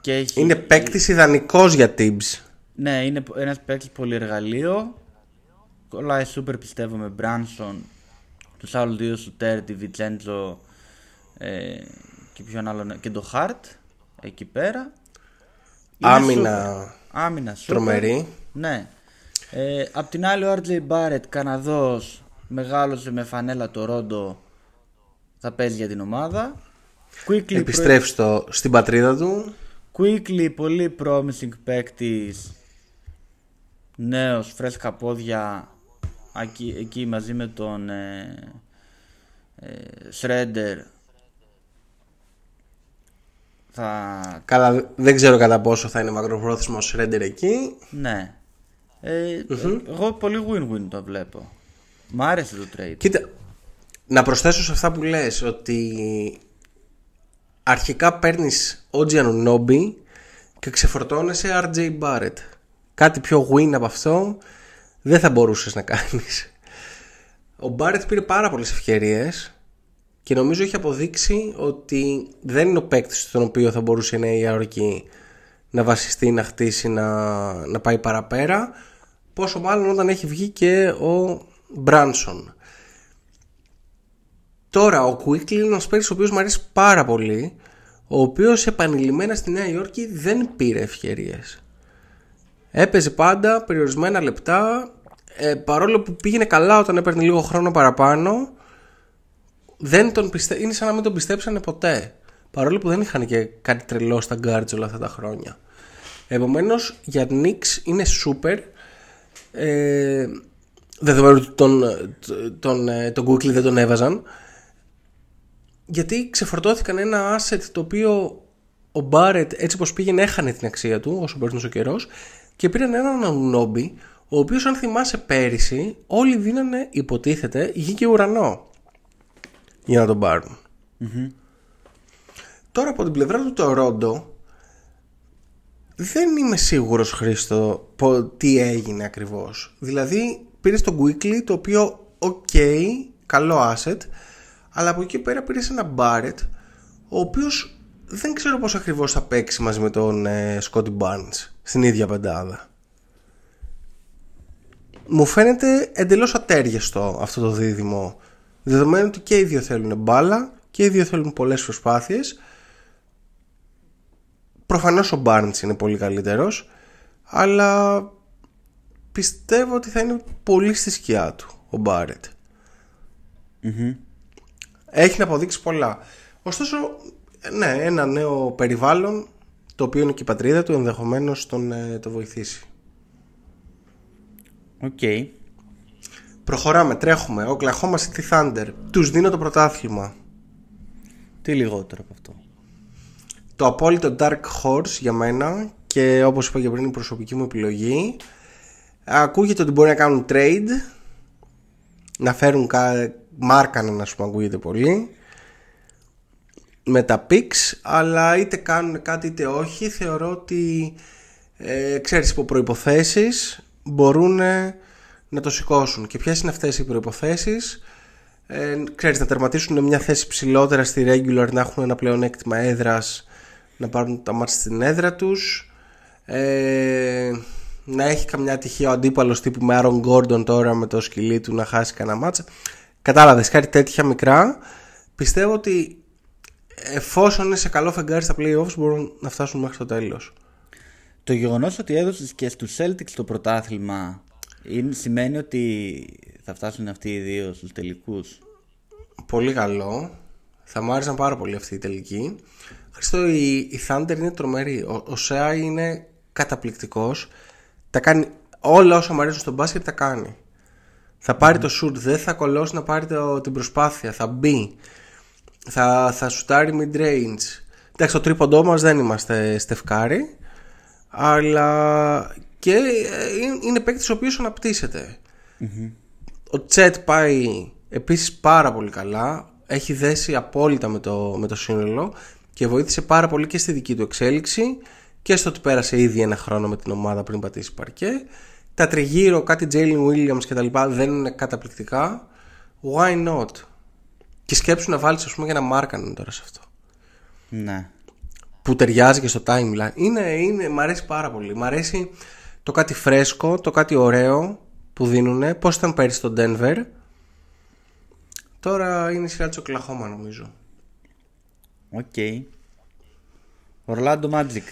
και έχει... Είναι παίκτης ιδανικός για Tibbs. Ναι, είναι ένας παίκτης πολυεργαλείο. Κολλάει σούπερ πιστεύω με Μπράνσον. Τους άλλους δύο σουτέρ, τη Βιτσέντζο ε, και ποιον άλλον, και το Χαρτ εκεί πέρα. Είναι Άμυνα σούπερ. Άμυνα σούπερ. τρομερή. Ναι. Ε, απ' την άλλη ο RJ Barrett, Καναδός, μεγάλωσε με φανέλα το Ρόντο, θα παίζει για την ομάδα. Quickly, Επιστρέφει στο, στην πατρίδα του. Quickly, πολύ promising παίκτης Νέος, φρέσκα πόδια εκεί, εκεί μαζί με τον ε, ε, Shredder θα... Καλά, δεν ξέρω κατά πόσο θα είναι μακροπρόθεσμο ο Shredder εκεί. Ναι. Ε, Εγώ πολύ win-win το βλέπω. Μ' άρεσε το trade. Κοίτα, να προσθέσω σε αυτά που λες ότι αρχικά παίρνεις OG Anunoby και ξεφορτώνεσαι RJ Barrett. Κάτι πιο win από αυτό δεν θα μπορούσες να κάνεις. Ο Barrett πήρε πάρα πολλές ευκαιρίες και νομίζω έχει αποδείξει ότι δεν είναι ο παίκτης στον οποίο θα μπορούσε η Νέα Υόρκη να βασιστεί, να χτίσει, να, να πάει παραπέρα. Πόσο μάλλον όταν έχει βγει και ο Μπράνσον. Τώρα ο Quickly είναι ένας παίκτης ο οποίος μου αρέσει πάρα πολύ ο οποίος επανειλημμένα στη Νέα Υόρκη δεν πήρε ευκαιρίες. Έπαιζε πάντα περιορισμένα λεπτά ε, παρόλο που πήγαινε καλά όταν έπαιρνε λίγο χρόνο παραπάνω δεν τον πιστε... είναι σαν να μην τον πιστέψανε ποτέ. παρόλο που δεν είχαν και κάτι τρελό στα guards όλα αυτά τα χρόνια. Επομένως για Knicks είναι super ε, δεδομένου ότι τον, τον, ε, τον Google δεν τον έβαζαν γιατί ξεφορτώθηκαν ένα asset το οποίο ο Barrett έτσι πως πήγαινε έχανε την αξία του όσο περνούσε ο καιρός και πήραν έναν Ανουνόμπι ο οποίος αν θυμάσαι πέρυσι όλοι δίνανε υποτίθεται γη και ουρανό για να τον παρουν Τώρα από την πλευρά του το Ρόντο δεν είμαι σίγουρος Χρήστο τι έγινε ακριβώς. Δηλαδή πήρες το Quickly το οποίο ok, καλό asset αλλά από εκεί πέρα πήρες ένα Barrett ο οποίος δεν ξέρω πώς ακριβώς θα παίξει μαζί με τον ε, Scotty Barnes στην ίδια πεντάδα. Μου φαίνεται εντελώς ατέριαστο αυτό το δίδυμο δεδομένου ότι και οι δύο θέλουν μπάλα και οι δύο θέλουν πολλές προσπάθειες. Προφανώς ο Barnes είναι πολύ καλύτερος αλλά πιστεύω ότι θα είναι πολύ στη σκιά του ο Barrett έχει να αποδείξει πολλά. Ωστόσο ναι ένα νέο περιβάλλον το οποίο είναι και η πατρίδα του ενδεχομένως τον ε, το βοηθήσει Οκ. Προχωράμε, τρέχουμε. Ο Oklahoma City Thunder. Τους δίνω το πρωτάθλημα. Τι λιγότερο από αυτό. Το απόλυτο Dark Horse για μένα και όπως είπα και πριν η προσωπική μου επιλογή. Ακούγεται ότι μπορεί να κάνουν trade. Να φέρουν κα... Μάρκανεν που ακούγεται πολύ. Με τα picks αλλά είτε κάνουν κάτι είτε όχι θεωρώ ότι ε, ξέρεις υπό προϋποθέσεις μπορούν να το σηκώσουν. Και ποιες είναι αυτές οι προποθέσει, ε, ξέρεις, να τερματίσουν μια θέση ψηλότερα στη regular, να έχουν ένα πλεονέκτημα έδρας, να πάρουν τα μάτια στην έδρα τους. Ε, να έχει καμιά τυχαία ο αντίπαλος τύπου με Άρον Γκόρντον τώρα με το σκυλί του να χάσει κανένα μάτσα. Κατάλαβες κάτι τέτοια μικρά. Πιστεύω ότι εφόσον είναι σε καλό φεγγάρι στα playoffs μπορούν να φτάσουν μέχρι το τέλος. Το γεγονός ότι έδωσες και στους Celtics το πρωτάθλημα είναι, σημαίνει ότι θα φτάσουν αυτοί οι δύο στους τελικούς; Πολύ καλό. Θα μου άρεσαν πάρα πολύ αυτή η τελική. Χριστό, η, η Thunder είναι τρομερή. Ο, ο Σεά είναι καταπληκτικός. Τα κάνει όλα όσα μου αρέσουν στο μπάσκετ τα κάνει. Θα πάρει το shoot, δεν θα κολώσει να πάρει το, την προσπάθεια. Θα μπει. Θα, θα σουτάρει mid range. Εντάξει, το τρίποντό μας δεν είμαστε στεφκάρι αλλά και ε, είναι παίκτης ο οποίος Ο Τσέτ πάει επίσης πάρα πολύ καλά, έχει δέσει απόλυτα με το, με το σύνολο και βοήθησε πάρα πολύ και στη δική του εξέλιξη και στο ότι πέρασε ήδη ένα χρόνο με την ομάδα πριν πατήσει παρκέ. Τα τριγύρω, κάτι Jalen Williams και τα λοιπά δεν είναι καταπληκτικά. Why not? Και σκέψου να βάλεις ας πούμε ένα Μάρκανεν τώρα σε αυτό. Ναι που ταιριάζει και στο timeline. Είναι, είναι, μ' αρέσει πάρα πολύ. Μ' αρέσει το κάτι φρέσκο, το κάτι ωραίο που δίνουν. Πώς ήταν πέρυσι στο Denver. Τώρα είναι η σειρά της Οκλαχώμα νομίζω. Οκ. Ορλάντο Magic.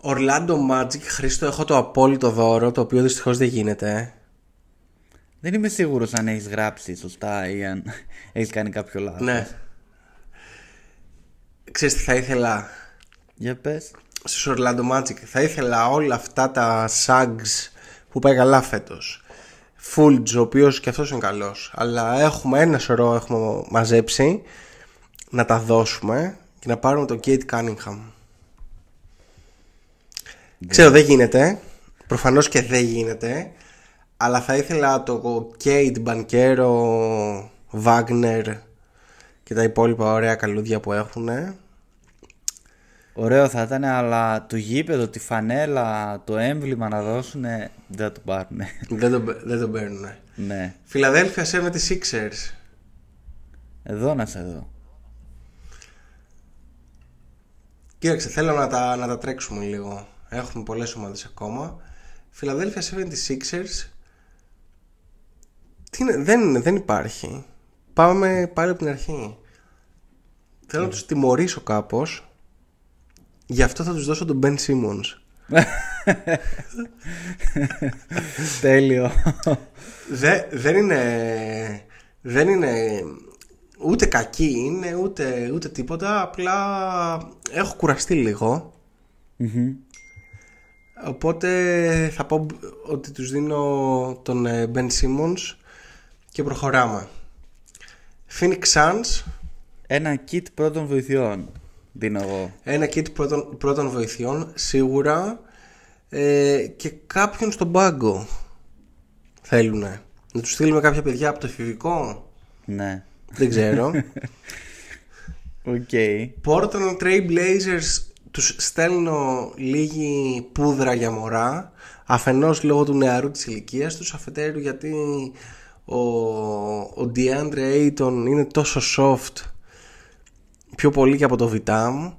Ορλάντο Magic, Χρήστο, έχω το απόλυτο δώρο, το οποίο δυστυχώς δεν γίνεται. Δεν είμαι σίγουρος αν έχεις γράψει σωστά ή αν έχεις κάνει κάποιο λάθος. Ναι. Ξέρεις τι θα ήθελα; Για πες. Στους Orlando Magic Θα ήθελα όλα αυτά τα sags Που πάει καλά φέτος. Fulge ο οποίος και αυτός είναι καλός. Αλλά έχουμε ένα σωρό έχουμε μαζέψει Να τα δώσουμε Και να πάρουμε τον Kate Cunningham Ξέρω δεν γίνεται. Προφανώς και δεν γίνεται. Αλλά θα ήθελα το Kate Banquero Wagner και τα υπόλοιπα ωραία καλούδια που έχουν. Ωραίο θα ήταν, αλλά το γήπεδο, τη φανέλα, το έμβλημα να δώσουν δεν το πάρουν. δεν, το, δεν το παίρνουν. Ναι. Φιλαδέλφια 76ers. Εδώ να σε δω. Κοίταξε, θέλω να τα, να τα τρέξουμε λίγο. Έχουμε πολλές ομάδες ακόμα. Φιλαδέλφια 76ers. Τι είναι, δεν, δεν υπάρχει. Πάμε πάλι από την αρχή. Θέλω να τους τιμωρήσω κάπως Γι' αυτό θα τους δώσω τον Ben Simmons Τέλειο δεν είναι Δεν είναι ούτε κακή είναι, ούτε, ούτε τίποτα. Απλά έχω κουραστεί λίγο. Οπότε θα πω ότι τους δίνω τον ε, Ben Simmons και προχωράμε. Phoenix Suns, Ένα kit πρώτων βοηθειών δίνω εγώ. ένα kit πρώτων, πρώτων βοηθειών σίγουρα ε, και κάποιον στον πάγκο θέλουνε. Να τους στείλουμε κάποια παιδιά από το εφηβικό; Ναι. Δεν ξέρω. Οκ. Portland Trail Blazers τους στέλνω λίγη πούδρα για μωρά αφενός λόγω του νεαρού της ηλικίας τους αφετέρου γιατί ο, ο DeAndre Ayton είναι τόσο soft πιο πολύ και από το Vitam.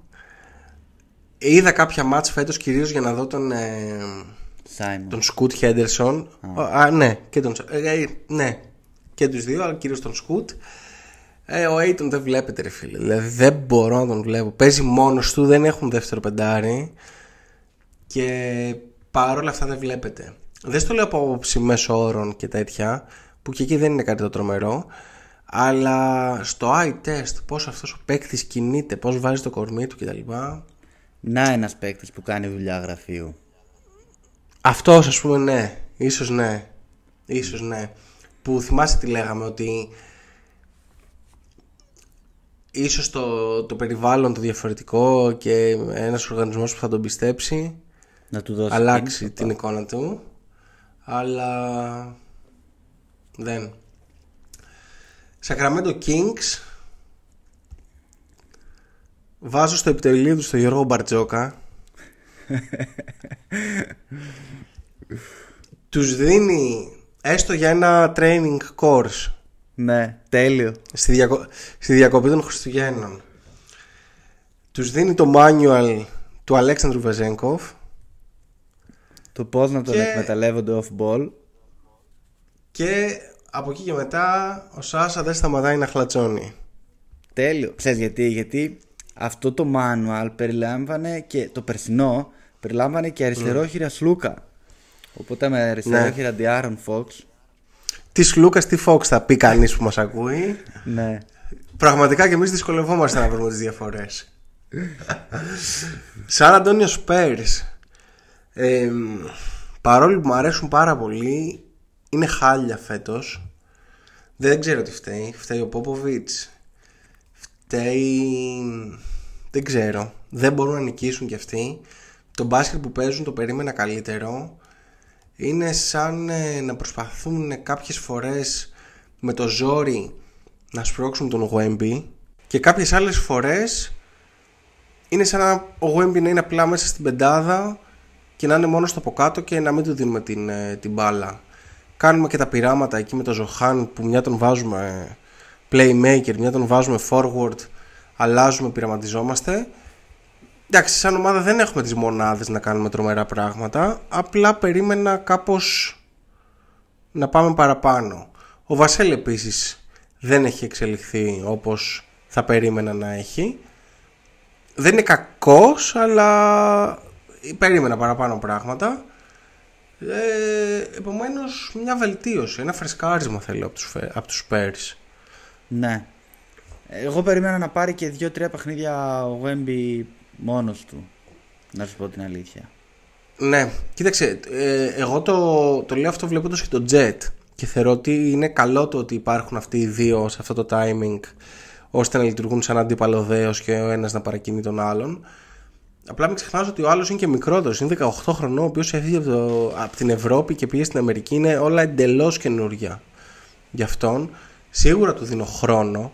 Είδα κάποια μάτς φέτος κυρίως για να δω τον, ε, Simon. τον Σκουτ Χέντερσον Α, ναι, και τον, ε, ε, ναι, και τους δύο αλλά κυρίως τον Σκουτ ε, ο Aiton δεν βλέπετε ρε φίλε. Δηλαδή δεν μπορώ να τον βλέπω. Παίζει μόνος του, δεν έχουν δεύτερο πεντάρι. Και παρόλα αυτά δεν βλέπετε. Δεν στο λέω από άποψη μέσω όρων και τέτοια Που και εκεί δεν είναι κάτι το τρομερό Αλλά στο eye test Πώς αυτός ο παίκτης κινείται Πώς βάζει το κορμί του κτλ Να ένας παίκτης που κάνει δουλειά γραφείου. Αυτός ας πούμε ναι Ίσως ναι Ίσως ναι Που θυμάσαι τι λέγαμε ότι Ίσως το, το περιβάλλον το διαφορετικό και ένας οργανισμός που θα τον πιστέψει Να του δώσει. αλλάξει κίνητρο. την εικόνα του αλλά δεν. Sacramento Kings. Βάζω στο επιτελείο του στο Γιώργο Μπαρτζόκα. Τους δίνει έστω για ένα training course. Ναι, τέλειο. στη, διακο... στη διακοπή των Χριστουγέννων. Τους δίνει το manual του Αλέξανδρου Βεζέγκοφ Το πώς να τον Και- εκμεταλλεύονται off ball. Και από εκεί και μετά ο Σάσα δεν σταματάει να χλατσώνει Τέλειο. Ξέρεις γιατί, γιατί αυτό το manual περιλάμβανε και το περσινό περιλάμβανε και αριστερόχειρα Σλούκα. Οπότε με αριστερόχειρα Διάρον Fox. Τι Λούκα, τι Fox θα πει κανείς που μας ακούει. Ναι. Πραγματικά και εμείς δυσκολευόμαστε να βρούμε τις διαφορές. Σαν Αντώνιος Σπέρ. παρόλο που μου αρέσουν πάρα πολύ, είναι χάλια φέτος. Δεν ξέρω τι φταίει. Φταίει ο Πόποβιτ. Φταίει. Δεν ξέρω. Δεν μπορούν να νικήσουν κι αυτοί. Το μπάσκετ που παίζουν το περίμενα καλύτερο. Είναι σαν ε, να προσπαθούν κάποιες φορές με το ζόρι να σπρώξουν τον Γουέμπι και κάποιες άλλες φορές είναι σαν να ο Γουέμπι να είναι απλά μέσα στην πεντάδα και να είναι μόνος στο από κάτω και να μην του δίνουμε την, ε, την μπάλα. Κάνουμε και τα πειράματα εκεί με τον Ζοχάν που μια τον βάζουμε playmaker, μια τον βάζουμε forward, αλλάζουμε, πειραματιζόμαστε. Εντάξει, σαν ομάδα δεν έχουμε τις μονάδες να κάνουμε τρομερά πράγματα, απλά περίμενα κάπως να πάμε παραπάνω. Ο Βασέλ επίσης δεν έχει εξελιχθεί όπως θα περίμενα να έχει. Δεν είναι κακός, αλλά περίμενα παραπάνω πράγματα. Ε, επομένως, μια βελτίωση, ένα φρεσκάρισμα θέλω από τους, φε- από τους Spurs. Ναι. Εγώ περίμενα να πάρει και δύο-τρία παιχνίδια ο Wemby μόνος του. Να σου πω την αλήθεια. Ναι, κοίταξε, ε, εγώ το, το λέω αυτό βλέποντας και το Jet και θεωρώ ότι είναι καλό το ότι υπάρχουν αυτοί οι δύο σε αυτό το timing ώστε να λειτουργούν σαν αντίπαλο δέος και ο ένας να παρακινεί τον άλλον. Απλά μην ξεχνάς ότι ο άλλος είναι και μικρότερος, είναι 18 χρονών, ο οποίος έφυγε από, το- από την Ευρώπη και πήγε στην Αμερική, είναι όλα εντελώς καινούρια για αυτόν. Σίγουρα του δίνω χρόνο.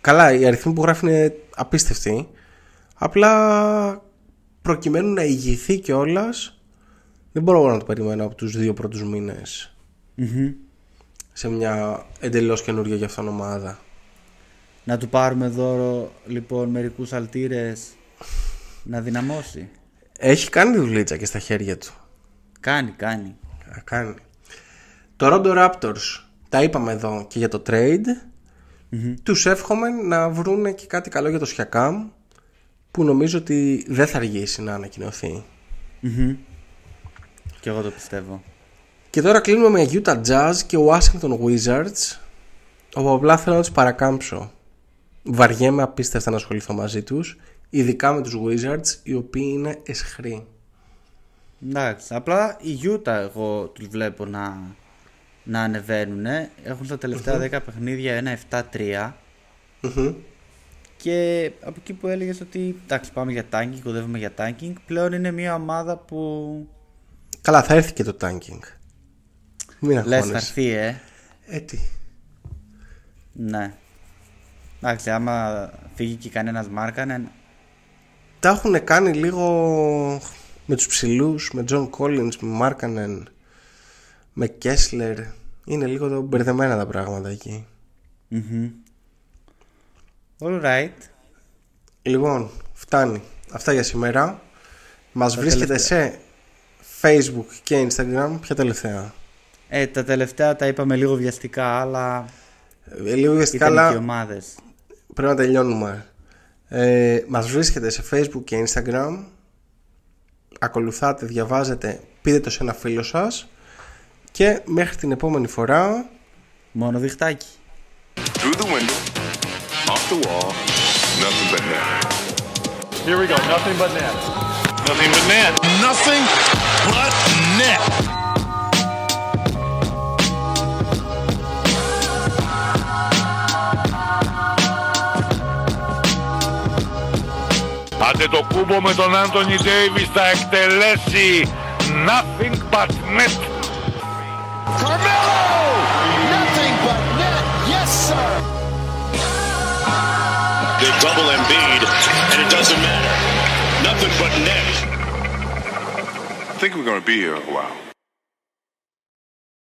Καλά, οι αριθμοί που γράφει είναι απίστευτοι. Απλά προκειμένου να ηγηθεί κιόλας, δεν μπορώ να το περιμένω από τους δύο πρώτους μήνες σε μια εντελώς καινούργια για αυτόν ομάδα. Να του πάρουμε δώρο λοιπόν μερικούς αλτήρες να δυναμώσει. Έχει κάνει δουλίτσα και στα χέρια του. Κάνει, κάνει. Α, Κάνει. Το Rondo Raptors τα είπαμε εδώ και για το trade. Τους εύχομαι να βρουν και κάτι καλό για το Siakam που νομίζω ότι δεν θα αργήσει να ανακοινωθεί. Και εγώ το πιστεύω. Και τώρα κλείνουμε με Utah Jazz και Washington Wizards. Εγώ απλά θέλω να τους παρακάμψω. Βαριέμαι απίστευτα να ασχοληθώ μαζί τους, ειδικά με τους Wizards, οι οποίοι είναι εσχροί. Εντάξει, απλά η Utah εγώ τους βλέπω να, να ανεβαίνουν. Έχουν στα τελευταία 10 παιχνίδια ένα 7-3. Μμμ. Και από εκεί που έλεγες ότι εντάξει, πάμε για tanking, κοδεύουμε για tanking, πλέον είναι μια ομάδα που Καλά, θα έρθει και το tanking. Μην λες θα αγχώνεσαι. έρθει, ε. Ε, τι. Ναι. Εντάξει, άμα φύγει και κανένας Μάρκανεν, Τα έχουν κάνει λίγο με τους ψηλούς, με John Collins, με Μάρκανεν, με Kessler. Είναι λίγο μπερδεμένα τα πράγματα εκεί. Alright. Λοιπόν, φτάνει. Αυτά για σήμερα. Μας βρίσκεται σε Facebook και Instagram. Ποια τελευταία; Ε, τα τελευταία τα είπαμε λίγο βιαστικά, αλλά Ε, λίγο βιαστικά, ήταν και οι αλλά ομάδες. πρέπει να τελειώνουμε. Ε, μας βρίσκεται σε Facebook και Instagram. Ακολουθάτε, διαβάζετε, πείτε το σε ένα φίλο σας. Και μέχρι την επόμενη φορά, Μόνο διχτάκι. Through the window, off the wall, nothing but net. Here we go. Nothing but net. Nothing but net. Nothing but net. Άντε το κούμπο με τον Άντωνι Ντέιβις θα εκτελέσει nothing but net. Carmelo! Nothing but net. Yes, sir. They double Embiid, and it doesn't matter. Nothing but net. I think we're going to be here a while.